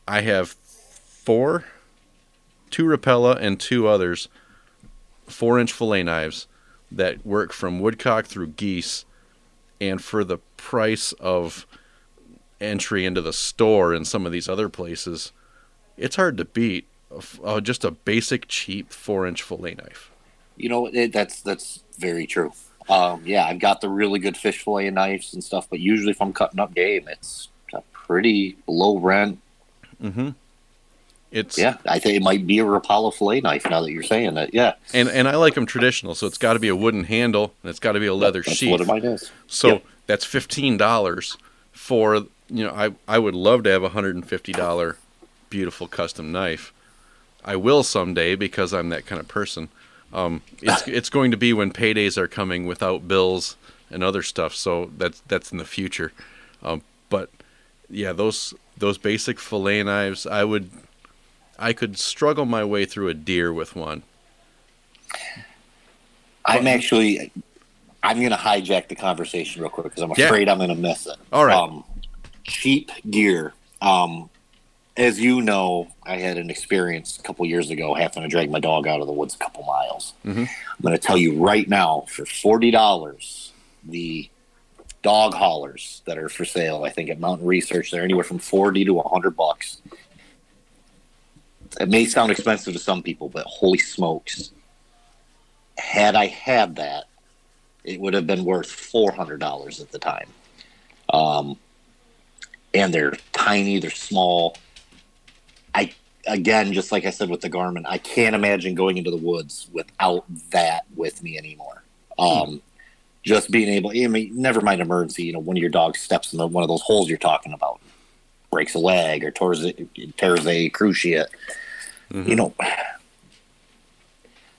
I have four, two Rapala and two others, four inch fillet knives that work from woodcock through geese, and for the price of entry into the store and some of these other places, it's hard to beat uh, just a basic cheap four inch fillet knife. You know, that's that's very true. Um, yeah, I've got the really good fish fillet knives and stuff, but usually if I'm cutting up game, it's a pretty low rent. Mm-hmm. It's Yeah, I think it might be a Rapala fillet knife now that you're saying that. Yeah, and and I like them traditional, so it's got to be a wooden handle and it's got to be a leather that's sheath. what mine is. So Yep. that's fifteen dollars for you know I I would love to have a hundred and fifty dollar beautiful custom knife. I will someday because I'm that kind of person. Um, it's it's going to be when paydays are coming without bills and other stuff. So that's that's in the future. Um, but yeah, those those basic fillet knives, I would I could struggle my way through a deer with one. I'm actually, I'm going to hijack the conversation real quick because I'm Yeah. afraid I'm going to miss it. All right. Um, cheap gear. Um, as you know, I had an experience a couple years ago having to drag my dog out of the woods a couple miles. Mhm. I'm going to tell you right now for forty dollars, the dog haulers that are for sale, I think at Mountain Research, they're anywhere from forty to hundred bucks. It may sound expensive to some people, but holy smokes! Had I had that, it would have been worth four hundred dollars at the time. Um, and they're tiny, they're small. Again, just like I said with the Garmin, I can't imagine going into the woods without that with me anymore. Um, just being able, I mean, never mind emergency. You know, one of your dogs steps in the, one of those holes you're talking about, breaks a leg or tears a, tears a cruciate. You know,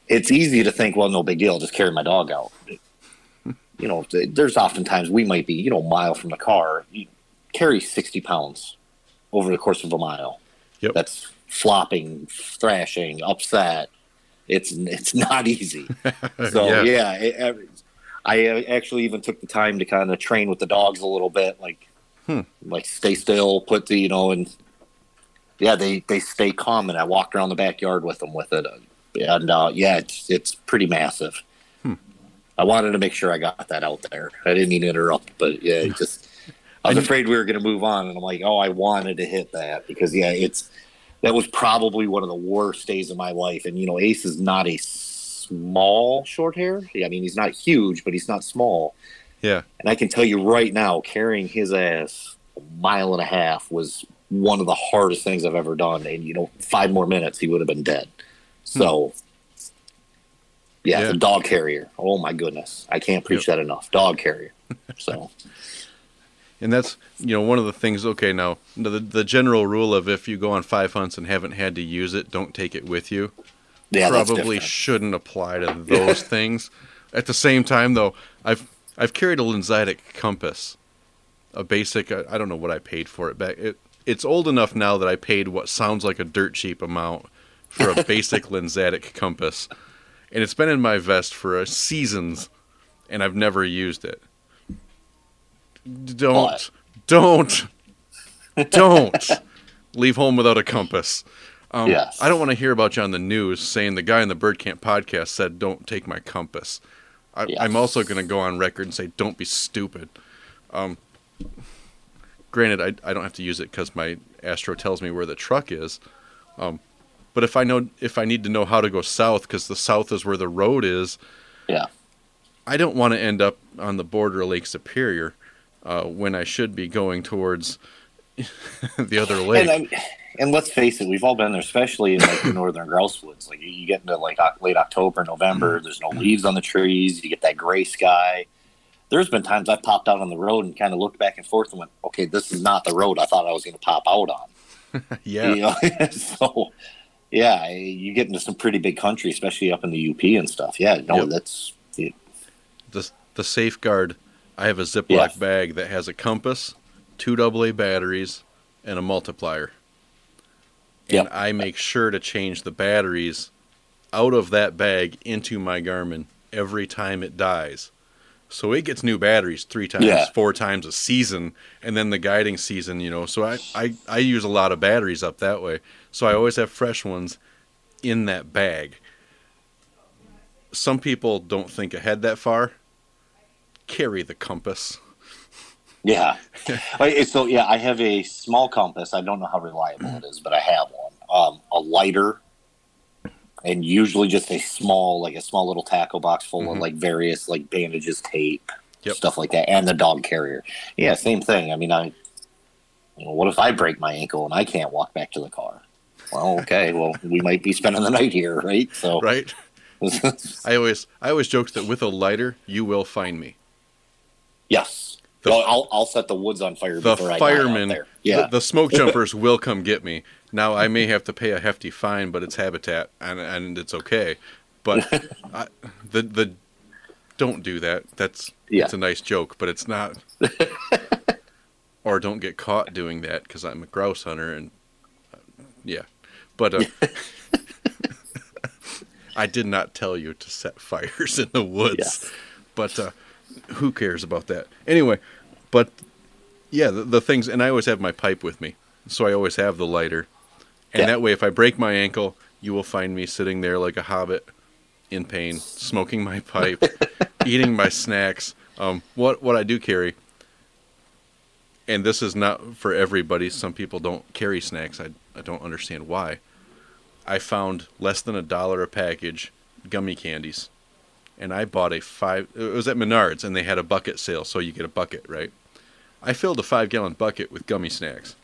it's easy to think, well, no big deal, just carry my dog out. You know, there's oftentimes we might be, you know, a mile from the car. You carry 60 pounds over the course of a mile. Yep. That's flopping, thrashing, upset. It's it's not easy. So Yeah. yeah, it, I uh, actually even took the time to kind of train with the dogs a little bit, like Hmm. like stay still, put the you know, and yeah, they they stay calm, and I walked around the backyard with them with it, and uh, yeah, it's it's pretty massive. Hmm. I wanted to make sure I got that out there. I didn't mean to interrupt, but yeah, just I was afraid we were going to move on, and I'm like, oh, I wanted to hit that because yeah, it's that was probably one of the worst days of my life. And you know, Ace is not a small short hair. I mean, he's not huge, but he's not small. Yeah. And I can tell you right now, carrying his ass a mile and a half was one of the hardest things I've ever done. And you know, five more minutes, he would have been dead. Hmm. So. Yeah, Yeah. the dog carrier. Oh my goodness, I can't preach that enough. Dog carrier. So And that's you know one of the things. Okay, now the the general rule of if you go on five hunts and haven't had to use it, don't take it with you. yeah, probably shouldn't apply to those things. At the same time, though, I've I've carried a Lensatic compass, a basic. I, I don't know what I paid for it back. It it's old enough now that I paid what sounds like a dirt cheap amount for a basic Lensatic compass, and it's been in my vest for uh, seasons, and I've never used it. Don't, don't, don't leave home without a compass. Um, Yes. I don't want to hear about you on the news saying the guy in the Bird Camp podcast said, "Don't take my compass." I, Yes. I'm also going to go on record and say, "Don't be stupid." Um, granted, I, I don't have to use it because my Astro tells me where the truck is. Um, but if I know if I need to know how to go south because the south is where the road is, Yeah. I don't want to end up on the border of Lake Superior uh, when I should be going towards the other lake. And, and let's face it, we've all been there, especially in like the northern grouse woods. Like you get into like late October, November. Mm-hmm. There's no leaves on the trees. You get that gray sky. There's been times I've popped out on the road and kind of looked back and forth and went, "Okay, this is not the road I thought I was going to pop out on." yeah, You know? so, yeah, you get into some pretty big country, especially up in the UP and stuff. Yeah, no, Yep. that's it, the the safeguard. I have a Ziploc Yes. bag that has a compass, two AA batteries, and a multiplier. And Yep. I make sure to change the batteries out of that bag into my Garmin every time it dies. So it gets new batteries three times, Yeah. four times a season, and then the guiding season, you know. So I, I, I use a lot of batteries up that way. So I always have fresh ones in that bag. Some people don't think ahead that far. Carry the compass. yeah. So yeah, I have a small compass. I don't know how reliable it is, but I have one. Um, a lighter, and usually just a small, like a small little tackle box full Mhm. of like various like bandages, tape, Yep. stuff like that, and the dog carrier. Yeah, same thing. I mean, I. You know, what if I break my ankle and I can't walk back to the car? Well, okay. Well, we might be spending the night here, right? So, Right? I always I always joke that with a lighter you will find me. Yes. The- I'll, I'll set the woods on fire The before I firemen, there. Yeah. the, the smoke jumpers will come get me. Now I may have to pay a hefty fine, but it's habitat and and it's okay. But I, the the don't do that. That's Yeah. it's a nice joke, but it's not. or don't get caught doing that because I'm a grouse hunter and uh, yeah, but uh, I did not tell you to set fires in the woods. Yes. But uh, who cares about that? Anyway, but yeah, the, the things, and I always have my pipe with me, so I always have the lighter, and Yeah. that way, if I break my ankle, you will find me sitting there like a hobbit, in pain, smoking my pipe, eating my snacks. Um, what what I do carry, and this is not for everybody. Some people don't carry snacks. I I don't understand why. I found less than a dollar a package gummy candies and I bought a five. It was at Menards, and they had a bucket sale, so you get a bucket, right? I filled a five gallon bucket with gummy snacks,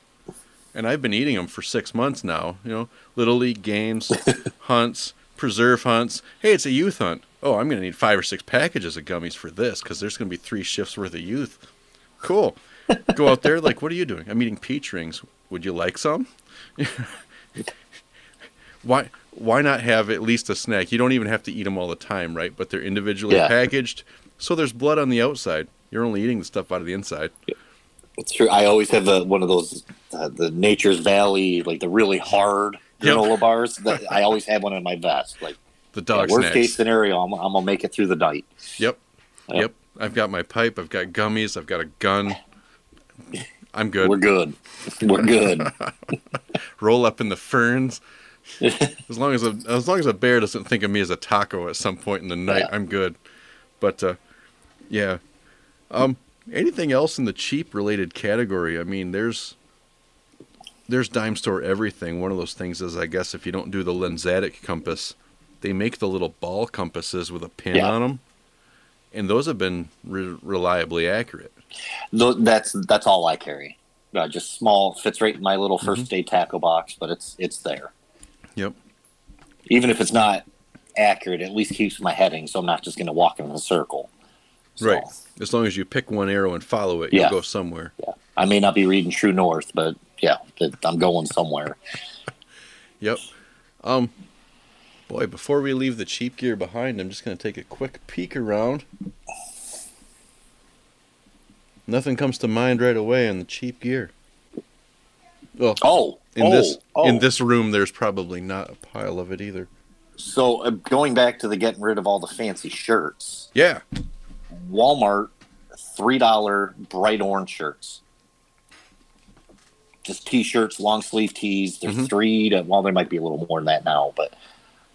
and I've been eating them for six months now. You know, little league games, hunts, preserve hunts. Hey, it's a youth hunt. Oh, I'm gonna need five or six packages of gummies for this because there's gonna be three shifts worth of youth. Cool. Go out there. Like, what are you doing? I'm eating peach rings. Would you like some? why why not have at least a snack? You don't even have to eat them all the time, right? But they're individually Yeah. packaged, so there's blood on the outside. You're only eating the stuff out of the inside. It's true. I always have a, one of those, uh, the Nature's Valley, like the really hard Yep. granola bars. That I always have one in my vest. Like, The yeah, dog worst snacks. case scenario, I'm, I'm gonna make it through the night. Yep. Yeah. Yep. I've got my pipe. I've got gummies. I've got a gun. I'm good. We're good. We're good. Roll up in the ferns. as long as a as long as a bear doesn't think of me as a taco at some point in the night, Yeah. I'm good. But uh, yeah. Um, anything else in the cheap related category? I mean, there's there's dime store everything. One of those things is, I guess, if you don't do the Lensatic compass, they make the little ball compasses with a pin Yeah. on them, and those have been re- reliably accurate. That's that's all I carry. Uh, just small, fits right in my little Mm-hmm. 1st aid tackle box, but it's it's there. Yep. Even if it's not accurate, at least keeps my heading, so I'm not just going to walk in a circle. So, Right. As long as you pick one arrow and follow it, Yeah. you'll go somewhere. Yeah. I may not be reading True North, but yeah, I'm going somewhere. Yep. Um, boy, before we leave the cheap gear behind, I'm just going to take a quick peek around. Nothing comes to mind right away on the cheap gear. Well, Oh, in oh, this oh. in this room, there's probably not a pile of it either. So uh, going back to the getting rid of all the fancy shirts, Yeah. Walmart three dollar bright orange shirts. Just t-shirts, long sleeve tees. There's Mhm. three to well, there might be a little more than that now, but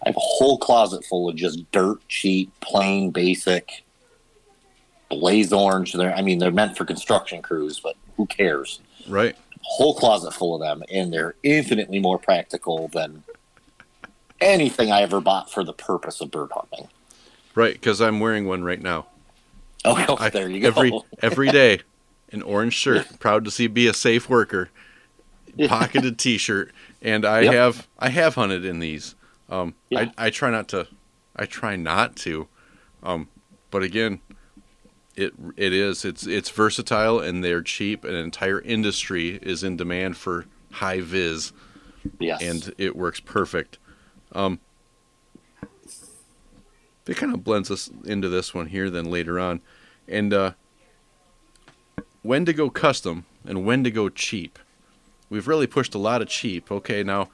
I have a whole closet full of just dirt cheap, plain, basic, blaze orange. They're I mean they're meant for construction crews, but who cares? Right. Whole closet full of them, and they're infinitely more practical than anything I ever bought for the purpose of bird hunting. Right. Because I'm wearing one right now. Oh, I- there you go. Every every day, an orange shirt. Proud to see be a safe worker. Pocketed T-shirt, and I Yep. have I have hunted in these. Um, Yeah. I I try not to, I try not to, um, but again, it it is it's it's versatile and they're cheap. An entire industry is in demand for high vis, yes. and it works perfect. Um, it kind of blends us into this one here then later on, and uh, when to go custom and when to go cheap. We've really pushed a lot of cheap. Okay, now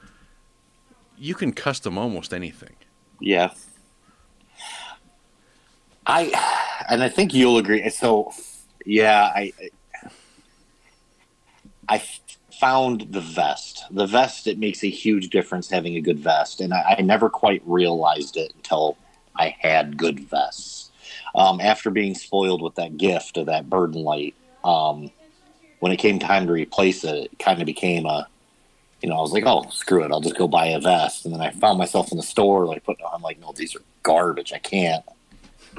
you can custom almost anything. Yeah. I and I think you'll agree. So, yeah, I I found the vest. The vest it makes a huge difference having a good vest, and I, I never quite realized it until I had good vests. Um, after being spoiled with that gift of that Bird'n Lite, um, when it came time to replace it, it kind of became a you know, I was like, oh, screw it, I'll just go buy a vest. And then I found myself in the store, like, putting, I'm like, no, these are garbage. I can't,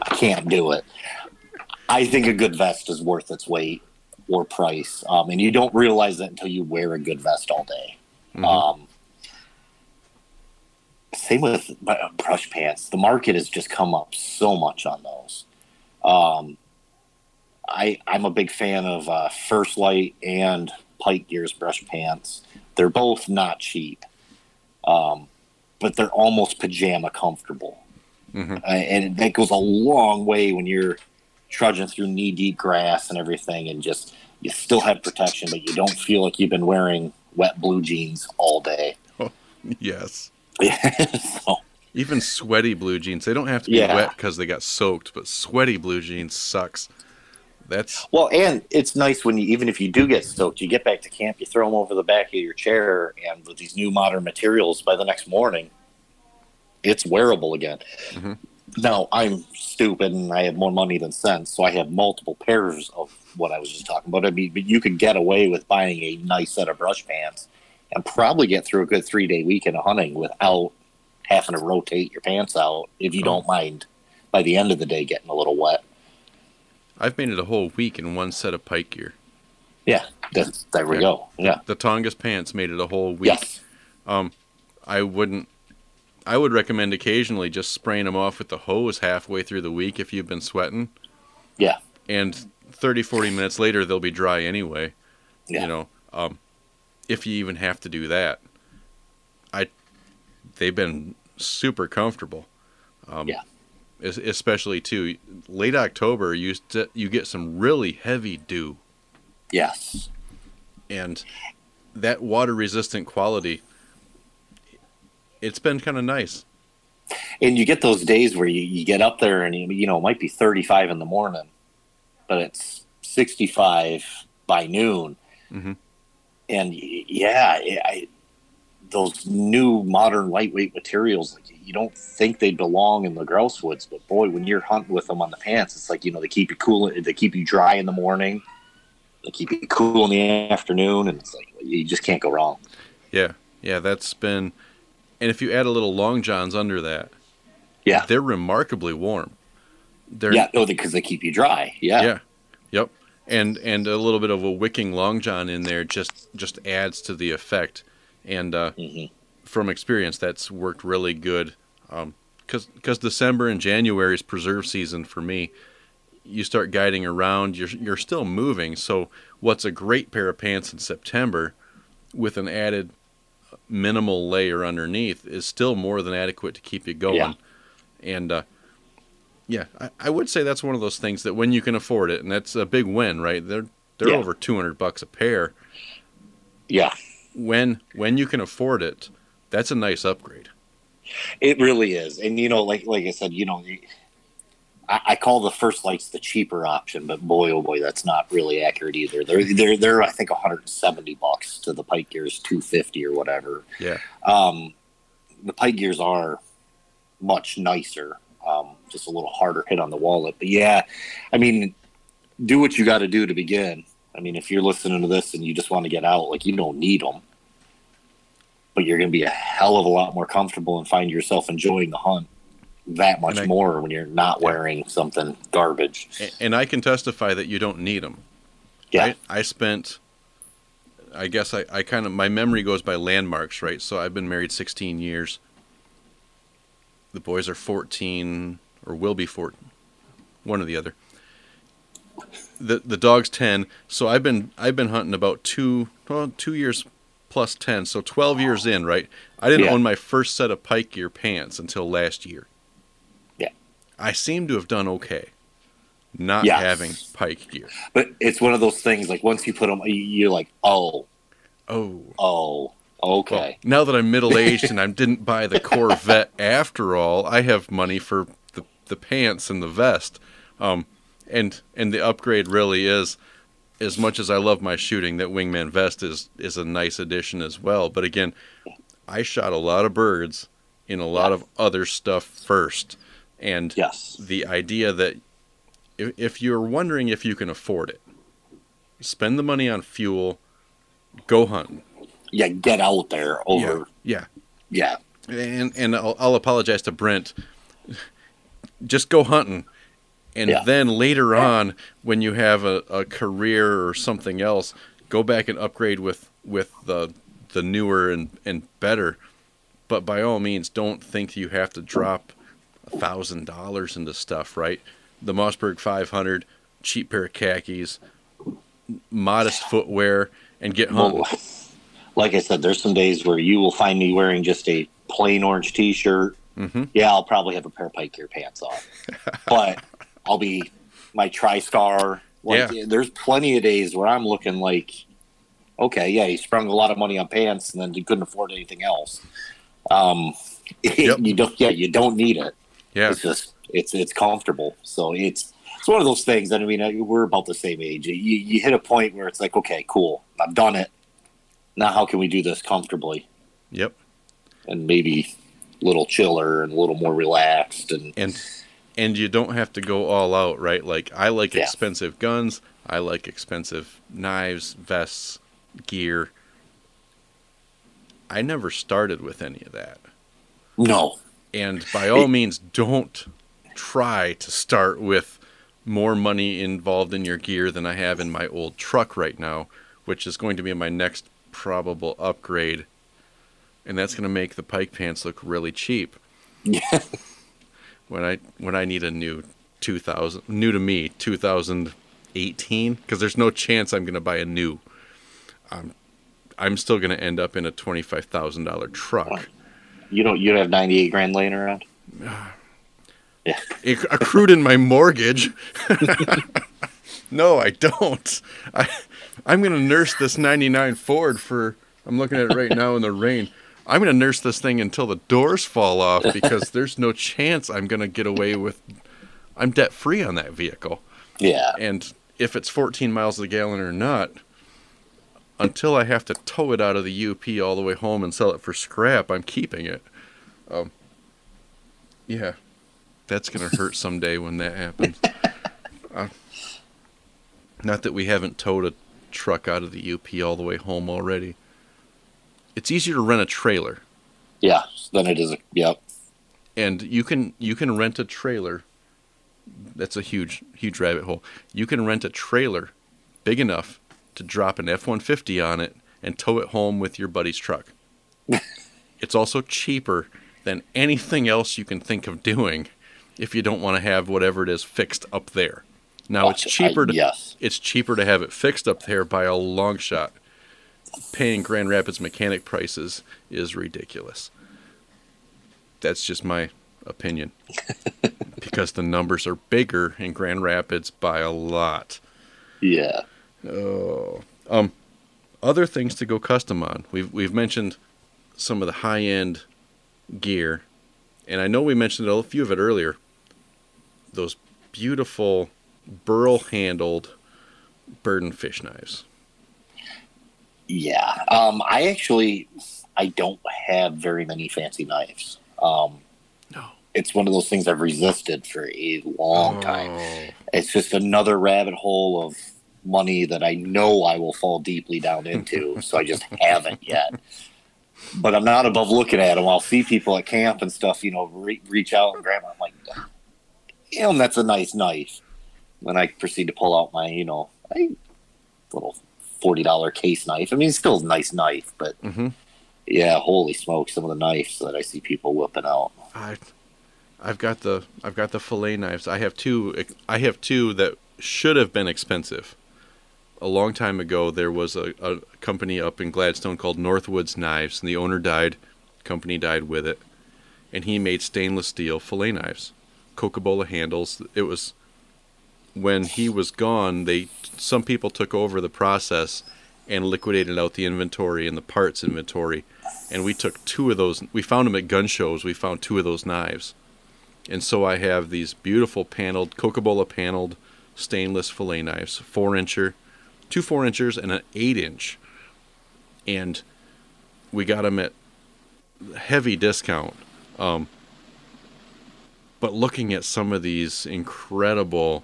I can't do it. I think a good vest is worth its weight or price, um, and you don't realize that until you wear a good vest all day. Mhm. Um, same with uh, brush pants. The market has just come up so much on those. Um, I I'm a big fan of uh, First Lite and Pike Gears brush pants. They're both not cheap, um, but they're almost pajama comfortable, Mhm. uh, and that goes a long way when you're trudging through knee deep grass and everything, and just you still have protection, but you don't feel like you've been wearing wet blue jeans all day. Yes. so, Even sweaty blue jeans. They don't have to be Yeah. wet because they got soaked, but sweaty blue jeans sucks. That's well, and it's nice when you even if you do get soaked, you get back to camp, you throw them over the back of your chair, and with these new modern materials, by the next morning, it's wearable again. Mhm. Now I'm stupid and I have more money than sense, so I have multiple pairs of what I was just talking about. I mean, but you could get away with buying a nice set of brush pants and probably get through a good three day weekend of hunting without having to rotate your pants out if you Oh. don't mind by the end of the day getting a little wet. I've made it a whole week in one set of pike gear. Yeah, there we Yeah. go. Yeah. The Tongass pants made it a whole week. Yes. I wouldn't. I would recommend occasionally just spraying them off with the hose halfway through the week if you've been sweating. Yeah. And 30, 40 minutes later, they'll be dry anyway. Yeah. You know, um, if you even have to do that. I, they've been super comfortable. Um, Yeah. Especially too late October, you st- you get some really heavy dew, Yes. and that water resistant quality. It's been kind of nice. And you get those days where you, you get up there and you, you know it might be 35 in the morning, but it's 65 by noon. Mhm. And yeah, I, I, those new modern lightweight materials, like you don't think they belong in the grouse woods, but boy, when you're hunting with them on the pants, it's like you know they keep you cool, they keep you dry in the morning, they keep you cool in the afternoon, and it's like you just can't go wrong. Yeah, yeah, that's been. And if you add a little long johns under that, Yeah. they're remarkably warm. They're Yeah, no, because they keep you dry. Yeah, yeah, yep. And and a little bit of a wicking long john in there just just adds to the effect. And uh, Mhm. from experience, that's worked really good. Because because December and January is preserve season for me. You start guiding around, you're you're still moving. So what's a great pair of pants in September, with an added minimal layer underneath, is still more than adequate to keep you going. Yeah. And uh, yeah, I, I would say that's one of those things that when you can afford it, and that's a big win, right? They're they're Yeah. over two hundred bucks a pair. yeah. When when you can afford it, that's a nice upgrade. It really is, and you know, like like I said, you know, I, I call the First Lites the cheaper option, but boy, oh boy, that's not really accurate either. They're they're they're I think 170 bucks to the Pike Gears 250 or whatever. Yeah. Um, the Pike Gears are much nicer, um, just a little harder hit on the wallet. But yeah, I mean, do what you got to do to begin. I mean, if you're listening to this and you just want to get out, like you don't need them, but you're going to be a hell of a lot more comfortable and find yourself enjoying the hunt. That much I- more when you're not wearing something garbage. And I can testify that you don't need them. Yeah. I, I spent, I guess I, I kind of, my memory goes by landmarks, right? So I've been married 16 years. The boys are 14 or will be 14, one or the other. The the dog's 10. So I've been I've been hunting about two well, two years plus 10. So 12 years in, right? I didn't Yeah. own my first set of pike gear pants until last year. I seem to have done okay not Yes. having pike gear. But it's one of those things like once you put them, you're like, oh, Oh. oh, Well, okay. now that I'm middle aged and I didn't buy the Corvette after all, I have money for the, the pants and the vest. Um, and and the upgrade really is, as much as I love my shooting, that wingman vest is is a nice addition as well. But again, I shot a lot of birds in a lot of other stuff first, and yes. the idea that if, if you're wondering if you can afford it, spend the money on fuel, go hunting. Yeah, get out there over. Yeah. Yeah. and and I'll, I'll apologize to Brent. Just go hunting, and Yeah. then later on, when you have a, a career or something else, go back and upgrade with with the the newer and and better. But by all means, don't think you have to drop thousand dollars into stuff. Right, the Mossberg 500, cheap pair of khakis, modest footwear, and get home. Well, like I said, there's some days where you will find me wearing just a plain orange T-shirt. Mhm. Yeah, I'll probably have a pair of pike gear pants on, but I'll be my TriStar. Like, There's plenty of days where I'm looking like, okay, yeah, he sprung a lot of money on pants and then he couldn't afford anything else. Um, Yep. you don't, yeah, you don't need it. Yeah, It's just it's it's comfortable. So it's it's one of those things. that I mean, we're about the same age. You, you hit a point where it's like, okay, cool, I've done it. Now, how can we do this comfortably yep. and maybe a little chiller and a little more relaxed? And and and you don't have to go all out, right? Like I like Yeah. expensive guns, I like expensive knives, vests, gear. I never started with any of that. no, And by all means don't try to start with more money involved in your gear than I have in my old truck right now, which is going to be my next probable upgrade. And that's going to make the pike pants look really cheap yeah, when I when I need a new 2000 new to me 2018 because there's no chance I'm going to buy a new. I'm I'm still going to end up in a twenty five thousand dollar truck. You don't you don't have ninety eight grand laying around. It accrued in my mortgage. no, I don't. I I'm going to nurse this 99 Ford for I'm looking at it right now in the rain. I'm going to nurse this thing until the doors fall off because there's no chance I'm going to get away with I'm debt free on that vehicle. Yeah, And if it's 14 miles a gallon or not, until I have to tow it out of the UP all the way home and sell it for scrap, I'm keeping it. Um, yeah, that's gonna hurt someday when that happens. Uh, not that we haven't towed a truck out of the UP all the way home already. It's easier to rent a trailer, yeah. than it is. A, yep. and you can you can rent a trailer. That's a huge huge rabbit hole. You can rent a trailer big enough to drop an F one fifty on it and tow it home with your buddy's truck. it's also cheaper than anything else you can think of doing if you don't want to have whatever it is fixed up there. Now it's uh, cheaper to yes. it's cheaper to have it fixed up there by a long shot. Paying Grand Rapids mechanic prices is ridiculous. That's just my opinion. because the numbers are bigger in Grand Rapids by a lot. Yeah. Oh. Um other things to go custom on. We've we've mentioned some of the high end gear. And I know we mentioned a few of it earlier. Those beautiful burl handled bird and fish knives. Yeah. Um, I actually I don't have very many fancy knives. Um, No. it's one of those things I've resisted for a long time. Oh. It's just another rabbit hole of money that I know I will fall deeply down into. so I just haven't yet. but I'm not above looking at them. I'll see people at camp and stuff, you know, re- reach out and grab them. I'm like, damn, that's a nice knife. Then I proceed to pull out my, you know, little forty dollar case knife. I mean, it's still a nice knife, but Mm-hmm. yeah, holy smoke, some of the knives that I see people whipping out. I, I've got the I've got the fillet knives. I have two. I have two that should have been expensive. A long time ago, there was a, a company up in Gladstone called Northwoods Knives, and the owner died. Company died with it, and he made stainless steel fillet knives, Coca-Cola handles. It was when he was gone. They some people took over the process and liquidated out the inventory and the parts inventory, and we took two of those. We found them at gun shows. We found two of those knives, and so I have these beautiful paneled Coca-Cola paneled stainless fillet knives, four incher, two four inchers, and an eight inch, and we got them at heavy discount. Um, but looking at some of these incredible,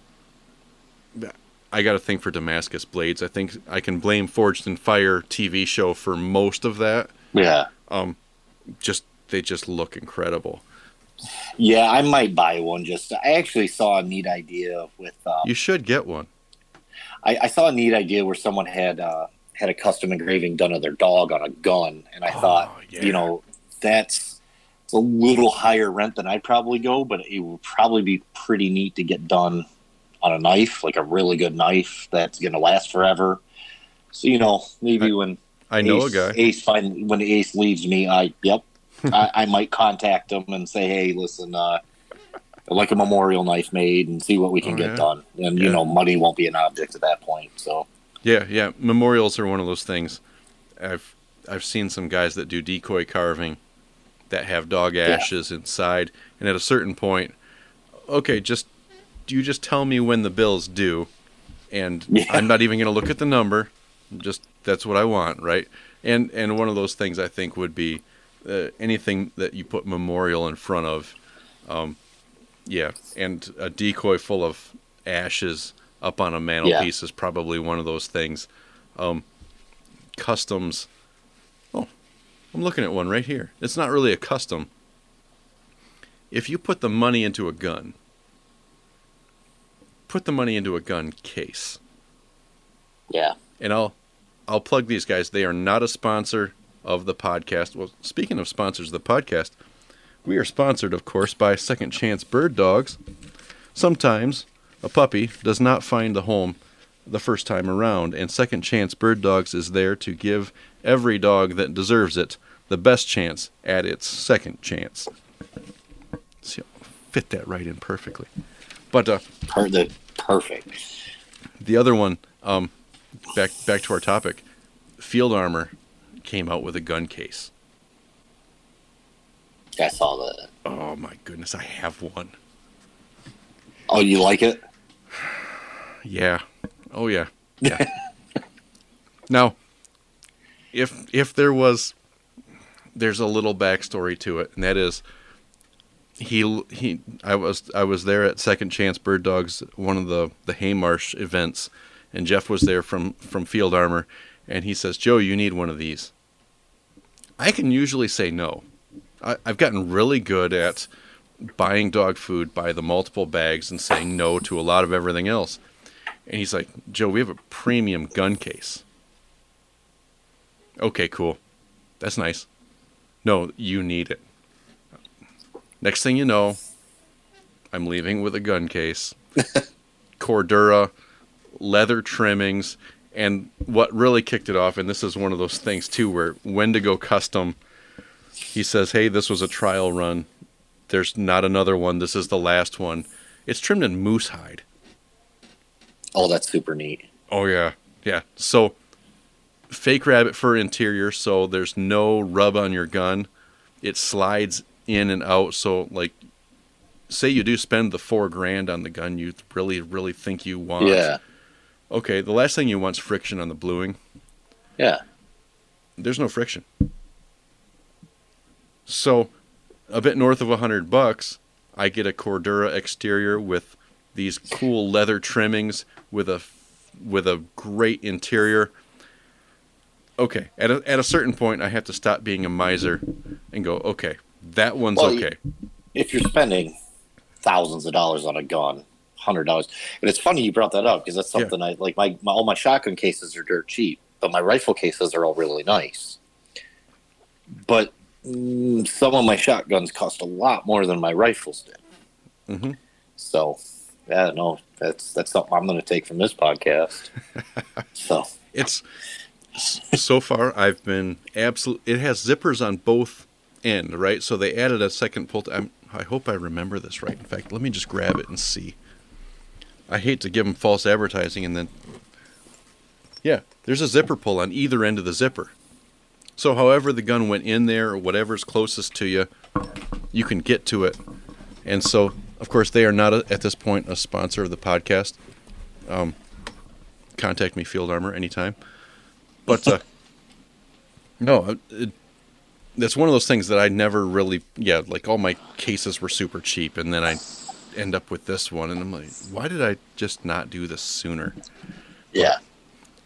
I got to think for Damascus blades. I think I can blame Forged in Fire TV show for most of that. Yeah. Um, Just they just look incredible. Yeah, I might buy one. Just I actually saw a neat idea with. Um, You should get one. I, I saw a neat idea where someone had uh, had a custom engraving done of their dog on a gun, and I Oh, thought, yeah. you know, that's a little higher rent than I'd probably go, but it would probably be pretty neat to get done on a knife, like a really good knife that's going to last forever. So you know, maybe when I know Ace, a guy. Ace finally, when Ace leaves me, I yep, I, I might contact him and say, hey, listen, uh, like a memorial knife made and see what we can Oh, get yeah. done. And Yeah. you know, money won't be an object at that point. So Yeah, yeah. Memorials are one of those things. I've I've seen some guys that do decoy carving that have dog ashes inside, and at a certain point, okay, just do you just tell me when the bill's due, and Yeah. I'm not even going to look at the number. Just that's what I want, right? And and one of those things I think would be uh, anything that you put memorial in front of, um, yeah, and a decoy full of ashes up on a mantelpiece is probably one of those things. Um, customs. Oh, I'm looking at one right here. It's not really a custom. If you put the money into a gun, put the money into a gun case. yeah, And I'll I'll plug these guys. They are not a sponsor of the podcast. Well, speaking of sponsors of the podcast, we are sponsored, of course, by Second Chance Bird Dogs. Sometimes a puppy does not find a home the first time around, and Second Chance Bird Dogs is there to give every dog that deserves it the best chance at its second chance. See, I'll fit that right in perfectly. But uh, per- the perfect. the other one, um, back back to our topic, Field Armor came out with a gun case. I saw that. Oh my goodness, I have one. Oh, you like it? Yeah. Oh yeah. Yeah. now, if if there was, there's a little backstory to it, and that is, he he I was I was there at Second Chance Bird Dogs, one of the the Haymarsh events, and Jeff was there from from Field Armor, and he says, Joe, you need one of these. I can usually say no. I, I've gotten really good at buying dog food by the multiple bags and saying no to a lot of everything else. And he's like, Joe, we have a premium gun case. Okay, cool. That's nice. No, you need it. Next thing you know, I'm leaving with a gun case, Cordura, leather trimmings, and what really kicked it off, and this is one of those things too, where Wendigo Custom, he says, hey, this was a trial run. There's not another one. This is the last one. It's trimmed in moose hide. Oh, that's super neat. Oh yeah, yeah. So fake rabbit fur interior, so there's no rub on your gun. It slides in and out. So like, say you do spend the four grand on the gun you really really think you want. Yeah, Okay, the last thing you want is friction on the bluing. yeah. There's no friction. So, a bit north of a hundred bucks, I get a Cordura exterior with these cool leather trimmings with a with a great interior. okay, at a, at a certain point, I have to stop being a miser and go, okay, that one's Well, okay. If you're spending thousands of dollars on a gun, hundred dollars, and it's funny you brought that up because that's Yeah. something I like. My, my all my shotgun cases are dirt cheap, but my rifle cases are all really nice. But some of my shotguns cost a lot more than my rifles did. hmm So, yeah, no, that's that's something I'm going to take from this podcast. so, It's so far I've been absolute. It has zippers on both end, right? So they added a second pull. I'm, I hope I remember this right. In fact, let me just grab it and see. I hate to give them false advertising and then. Yeah, there's a zipper pull on either end of the zipper. So, however the gun went in there or whatever's closest to you, you can get to it. And so, of course, they are not a, at this point a sponsor of the podcast. Um, contact me, Field Armor, anytime. But uh, no, it, that's one of those things that I never really, yeah, like all my cases were super cheap, and then I end up with this one, and I'm like, why did I just not do this sooner? yeah,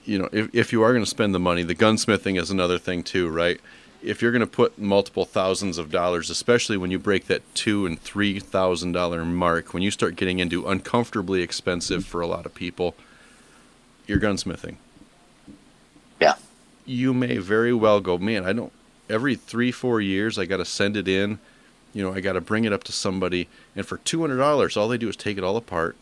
you know, if, if you are going to spend the money, the gunsmithing is another thing too, right? If you're going to put multiple thousands of dollars, especially when you break that two and three thousand dollar mark, when you start getting into uncomfortably expensive for a lot of people, you're gunsmithing. yeah, You may very well go, man. I don't. Every three four years, I got to send it in. You know, I got to bring it up to somebody, and for two hundred dollars, all they do is take it all apart,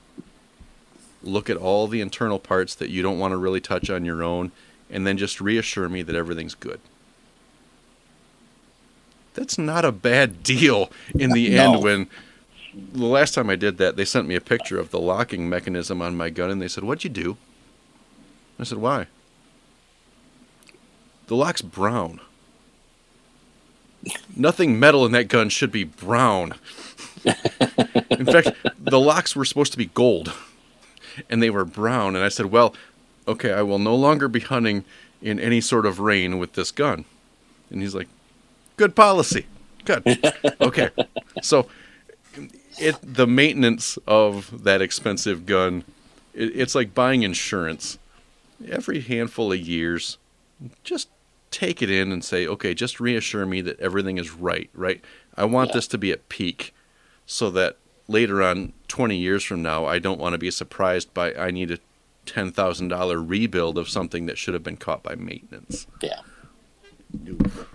look at all the internal parts that you don't want to really touch on your own, and then just reassure me that everything's good. That's not a bad deal in the No. end when the last time I did that, they sent me a picture of the locking mechanism on my gun and they said, What'd you do? I said, Why? The lock's brown. Nothing metal in that gun should be brown. in fact, the locks were supposed to be gold and they were brown. And I said, Well, okay, I will no longer be hunting in any sort of rain with this gun. And he's like, Good policy. Good. Okay. So it the maintenance of that expensive gun, it, it's like buying insurance. Every handful of years, just take it in and say, okay, just reassure me that everything is right, right? I want Yeah. this to be at peak so that later on, 20 years from now, I don't want to be surprised by I need a $10,000 rebuild of something that should have been caught by maintenance. yeah.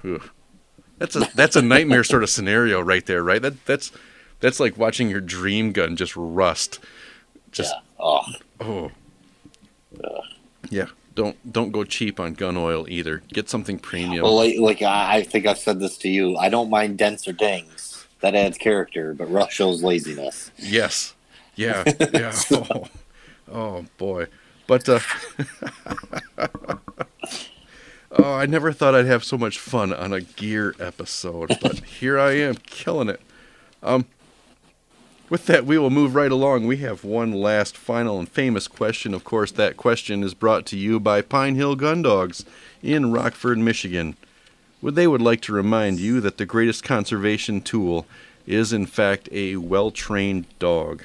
Ugh. That's a that's a nightmare sort of scenario right there, right? That that's that's like watching your dream gun just rust. Just yeah. Oh, oh Ugh. yeah. Don't don't go cheap on gun oil either. Get something premium. well, like, like I I think I've said this to you. I don't mind dents or dings. That adds character, but Rush shows laziness. yes. Yeah. Yeah. Oh, oh boy. But uh Oh, I never thought I'd have so much fun on a gear episode, but here I am killing it. Um with that, we will move right along. We have one last, final, and famous question. Of course, that question is brought to you by Pine Hill Gun Dogs in Rockford, Michigan. They would like to remind you that the greatest conservation tool is, in fact, a well trained dog.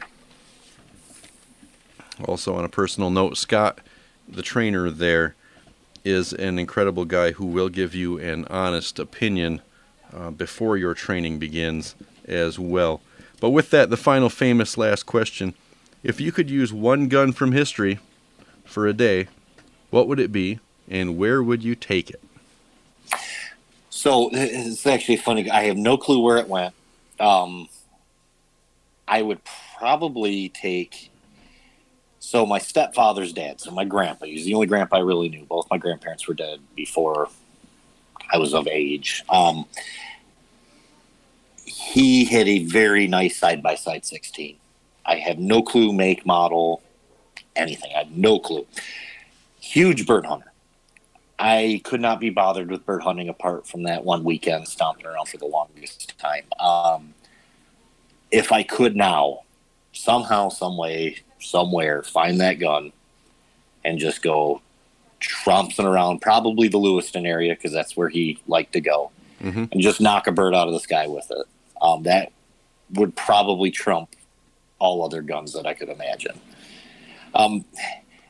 Also, on a personal note, Scott, the trainer there, is an incredible guy who will give you an honest opinion uh, before your training begins as well. But with that, the final famous last question. If you could use one gun from history for a day, what would it be and where would you take it? So it's actually funny. I have no clue where it went. Um, I would probably take. So my stepfather's dad, so my grandpa, he's the only grandpa I really knew. Both my grandparents were dead before I was of age. Um, he had a very nice side by side 16. I have no clue, make, model, anything. I have no clue. Huge bird hunter. I could not be bothered with bird hunting apart from that one weekend stomping around for the longest time. Um, if I could now, somehow, some way, somewhere, find that gun and just go tromping around, probably the Lewiston area because that's where he liked to go, Mhm. and just knock a bird out of the sky with it. Um, that would probably trump all other guns that I could imagine. Um,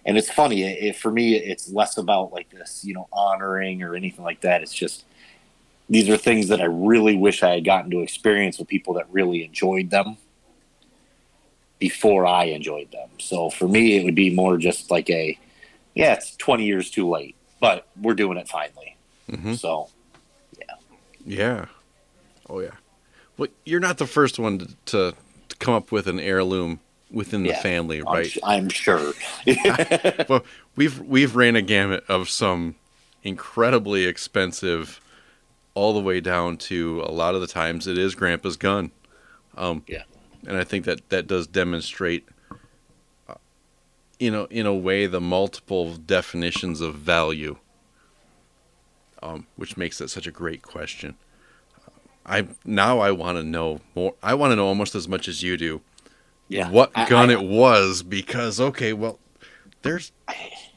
and it's funny. It, for me, it's less about like this, you know, honoring or anything like that. It's just these are things that I really wish I had gotten to experience with people that really enjoyed them before I enjoyed them. So for me, it would be more just like a, yeah, it's 20 years too late, but we're doing it finally. Mm-hmm. So, yeah. Yeah. Oh, yeah. Well, you're not the first one to, to come up with an heirloom within the yeah, family, right? I'm, I'm sure. well, we've we've ran a gamut of some incredibly expensive, all the way down to a lot of the times it is Grandpa's gun. Um, yeah, and I think that that does demonstrate, uh, you know, in a way, the multiple definitions of value, um, which makes it such a great question. I now I want to know more. I want to know almost as much as you do yeah. what gun I, it was because okay, well, there's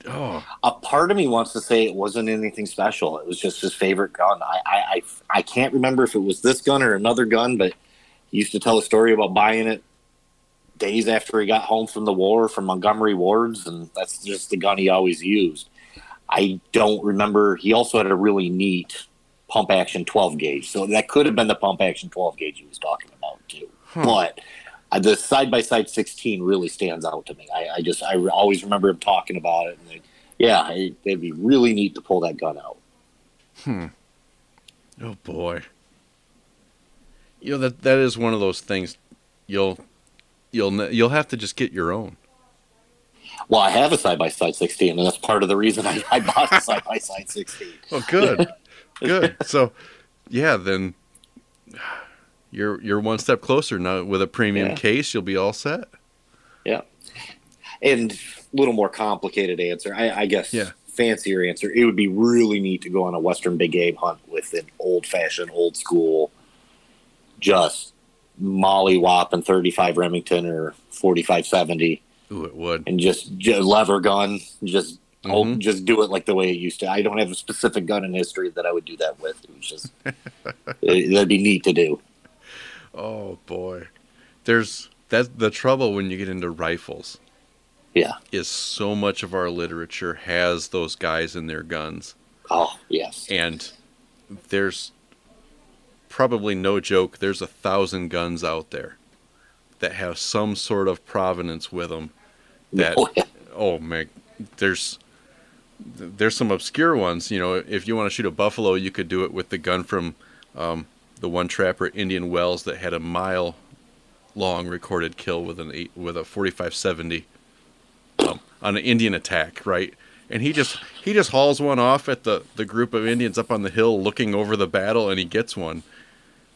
oh a part of me wants to say it wasn't anything special. It was just his favorite gun. I I I, I can't remember if it was this gun or another gun, but he used to tell a story about buying it days after he got home from the war from Montgomery Wards, and that's just the gun he always used. I don't remember. He also had a really neat pump action 12 gauge, so that could have been the pump action 12 gauge he was talking about too. Hmm. But the side by side 16 really stands out to me. I, I, just I always remember him talking about it, and they, yeah, it, it'd be really neat to pull that gun out. Hmm. Oh boy. You know that that is one of those things. You'll you'll you'll have to just get your own. Well, I have a side by side 16, and that's part of the reason I, I bought a side by side 16. Oh, good, good. So, yeah, then you're you're one step closer now with a premium yeah. case. You'll be all set. Yeah, and a little more complicated answer. I, I guess. Yeah. Fancier answer. It would be really neat to go on a western big game hunt with an old fashioned, old school, just molly whopping 35 Remington or 4570. Ooh, it would. And just, just lever gun, just mm-hmm. just do it like the way it used to. I don't have a specific gun in history that I would do that with. It was just it, that'd be neat to do. Oh boy, there's that's the trouble when you get into rifles. Yeah, is so much of our literature has those guys in their guns. Oh yes, and there's probably no joke. There's a thousand guns out there that have some sort of provenance with them. That oh, yeah. oh man, there's there's some obscure ones. You know, if you want to shoot a buffalo, you could do it with the gun from um, the one trapper at Indian Wells that had a mile long recorded kill with an eight with a 4570 um, on an Indian attack, right? And he just he just hauls one off at the the group of Indians up on the hill looking over the battle, and he gets one.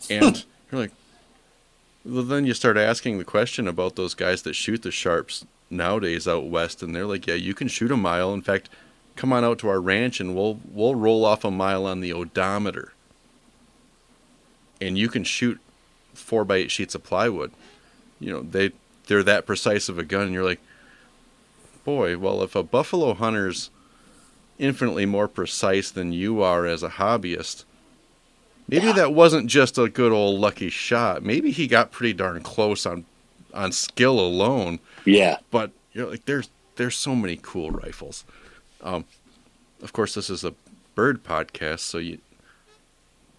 And you're like, well, then you start asking the question about those guys that shoot the sharps nowadays out west, and they're like, yeah, you can shoot a mile. In fact, come on out to our ranch, and we'll we'll roll off a mile on the odometer and you can shoot four by eight sheets of plywood. You know, they they're that precise of a gun. And you're like, boy, well, if a buffalo hunter's infinitely more precise than you are as a hobbyist, maybe yeah. that wasn't just a good old lucky shot. Maybe he got pretty darn close on on skill alone. Yeah. But you know, like there's there's so many cool rifles. Um, of course, this is a bird podcast, so you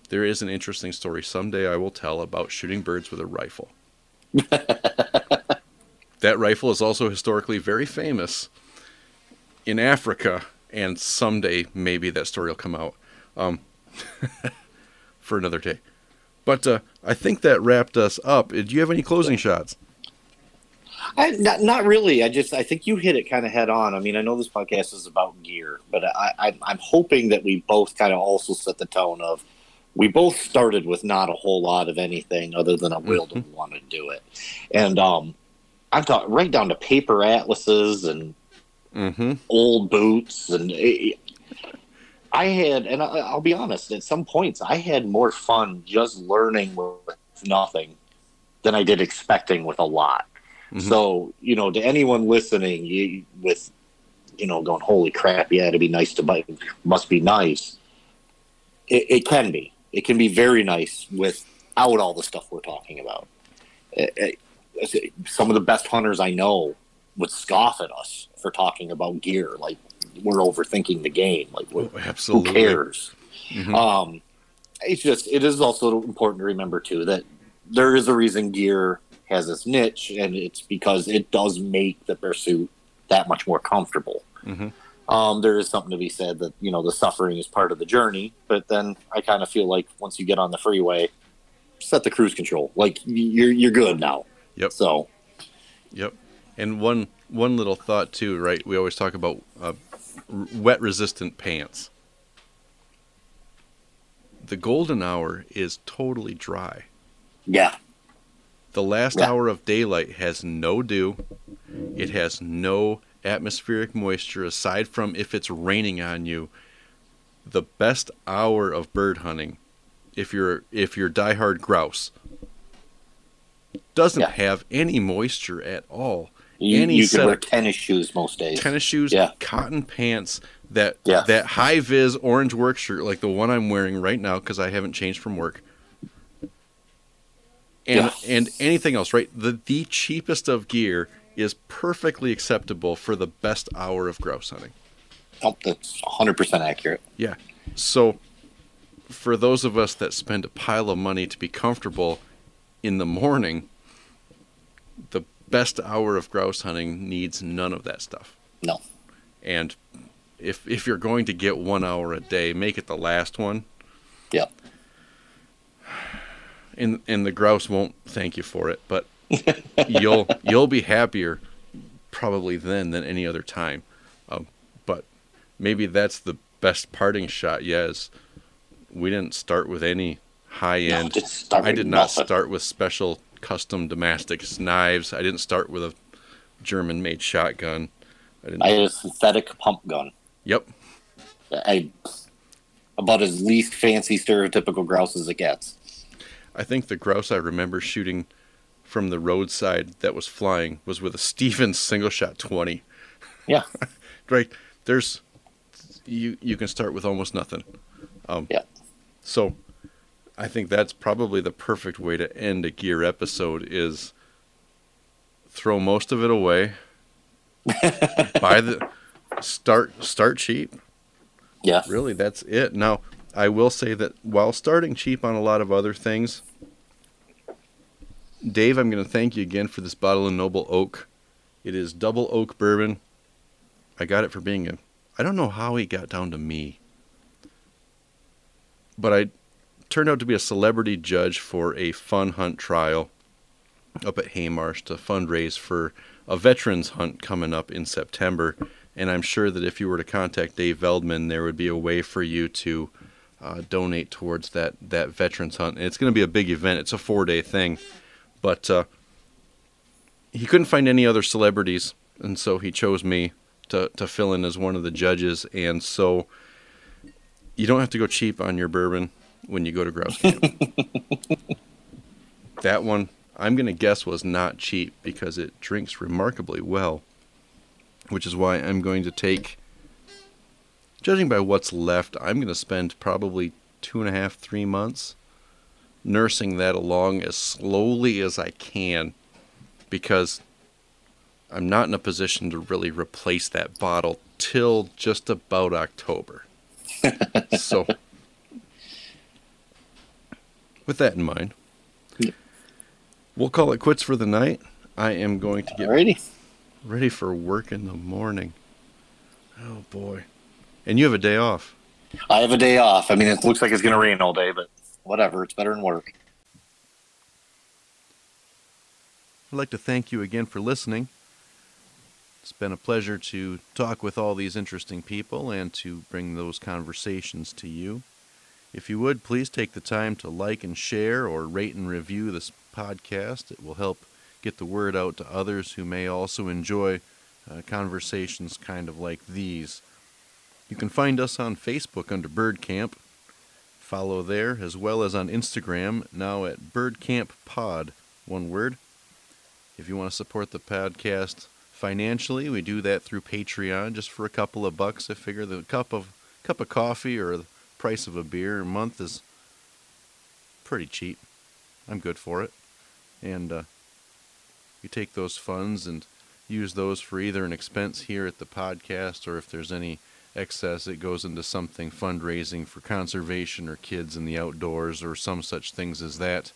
there is an interesting story someday I will tell about shooting birds with a rifle. that rifle is also historically very famous in Africa, and someday maybe that story will come out um, for another day. But uh, I think that wrapped us up. Do you have any closing shots? I, not, not really. I just I think you hit it kind of head on. I mean, I know this podcast is about gear, but I, I I'm hoping that we both kind of also set the tone of we both started with not a whole lot of anything other than a will mm-hmm. to want to do it. And um, I'm talking right down to paper atlases and mm-hmm. old boots. And it, I had, and I, will be honest, at some points, I had more fun just learning with nothing than I did expecting with a lot. Mm-hmm. So, you know, to anyone listening, you, with, you know, going, holy crap, yeah, it'd be nice to buy, must be nice. It, it can be it can be very nice without all the stuff we're talking about. It, it, some of the best hunters I know would scoff at us for talking about gear. Like we're overthinking the game. Like Oh, who cares? Mhm. Um, it's just it is also important to remember too that there is a reason gear has this niche, and it's because it does make the pursuit that much more comfortable. Mhm. Um, there is something to be said that you know the suffering is part of the journey, but then I kind of feel like once you get on the freeway, set the cruise control. Like you're you're good now. Yep. So Yep. And one one little thought too, right? We always talk about uh, r- wet resistant pants. The golden hour is totally dry. yeah, The last Yeah. hour of daylight has no dew. It has no atmospheric moisture aside from if it's raining on you. The best hour of bird hunting, if you're if you're diehard grouse, doesn't Yeah. have any moisture at all. you, Any you set can wear tennis shoes most days. tennis shoes, Yeah. cotton pants, that Yeah. that high vis orange work shirt like the one I'm wearing right now because I haven't changed from work. And Yeah. and anything else, right? The the cheapest of gear is perfectly acceptable for the best hour of grouse hunting. Oh, that's 100 percent accurate. Yeah. So for those of us that spend a pile of money to be comfortable in the morning, the best hour of grouse hunting needs none of that stuff. No. And if if you're going to get one hour a day, make it the last one. Yep. And and the grouse won't thank you for it, but you'll you'll be happier probably then than any other time. Um, but maybe that's the best parting shot. Yes, we didn't start with any high end. start I did not nothing. start with special custom Damascus knives. I didn't start with a German made shotgun. I didn't. I had a synthetic pump gun. yep. I about as least fancy stereotypical grouse as it gets. I think the grouse I remember shooting from the roadside that was flying was with a Stevens single shot 20. Yeah. Right. There's you you can start with almost nothing. Um Yeah. So I think that's probably the perfect way to end a gear episode is throw most of it away. buy the start start cheap. Yeah. Really, that's it. Now, I will say that while starting cheap on a lot of other things, Dave, I'm going to thank you again for this bottle of Noble Oak. It is double oak bourbon. I got it for being a. I don't know how he got down to me, but I turned out to be a celebrity judge for a fun hunt trial up at Haymarsh to fundraise for a veterans hunt coming up in September. And I'm sure that if you were to contact Dave Veldman, there would be a way for you to uh, donate towards that, that veterans hunt. And it's going to be a big event. It's a four day thing. But uh, he couldn't find any other celebrities. And so he chose me to, to fill in as one of the judges. And so you don't have to go cheap on your bourbon when you go to grouse camp. that one, I'm going to guess, was not cheap because it drinks remarkably well, which is why I'm going to take, judging by what's left, I'm going to spend probably two and a half, three months nursing that along as slowly as I can because I'm not in a position to really replace that bottle till just about October. so, with that in mind, we'll call it quits for the night. I am going to get ready, ready for work in the morning. Oh boy. And you have a day off. I have a day off. I mean, it looks like it's going to rain all day, but whatever. It's better than work. I'd like to thank you again for listening. It's been a pleasure to talk with all these interesting people and to bring those conversations to you. If you would, please take the time to like and share or rate and review this podcast. It will help get the word out to others who may also enjoy uh, conversations kind of like these. You can find us on Facebook under Bird Camp. Follow there as well as on Instagram, now at Bird Camp Pod, one word. If you want to support the podcast financially, we do that through Patreon just for a couple of bucks. I figure the cup of cup of coffee or the price of a beer a month is pretty cheap. I'm good for it. And uh, you take those funds and use those for either an expense here at the podcast or if there's any excess, it goes into something fundraising for conservation or kids in the outdoors or some such things as that.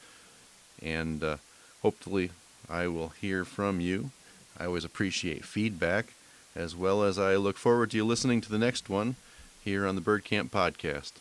And uh, hopefully, I will hear from you. I always appreciate feedback, as well as I look forward to you listening to the next one here on the Bird Camp Podcast.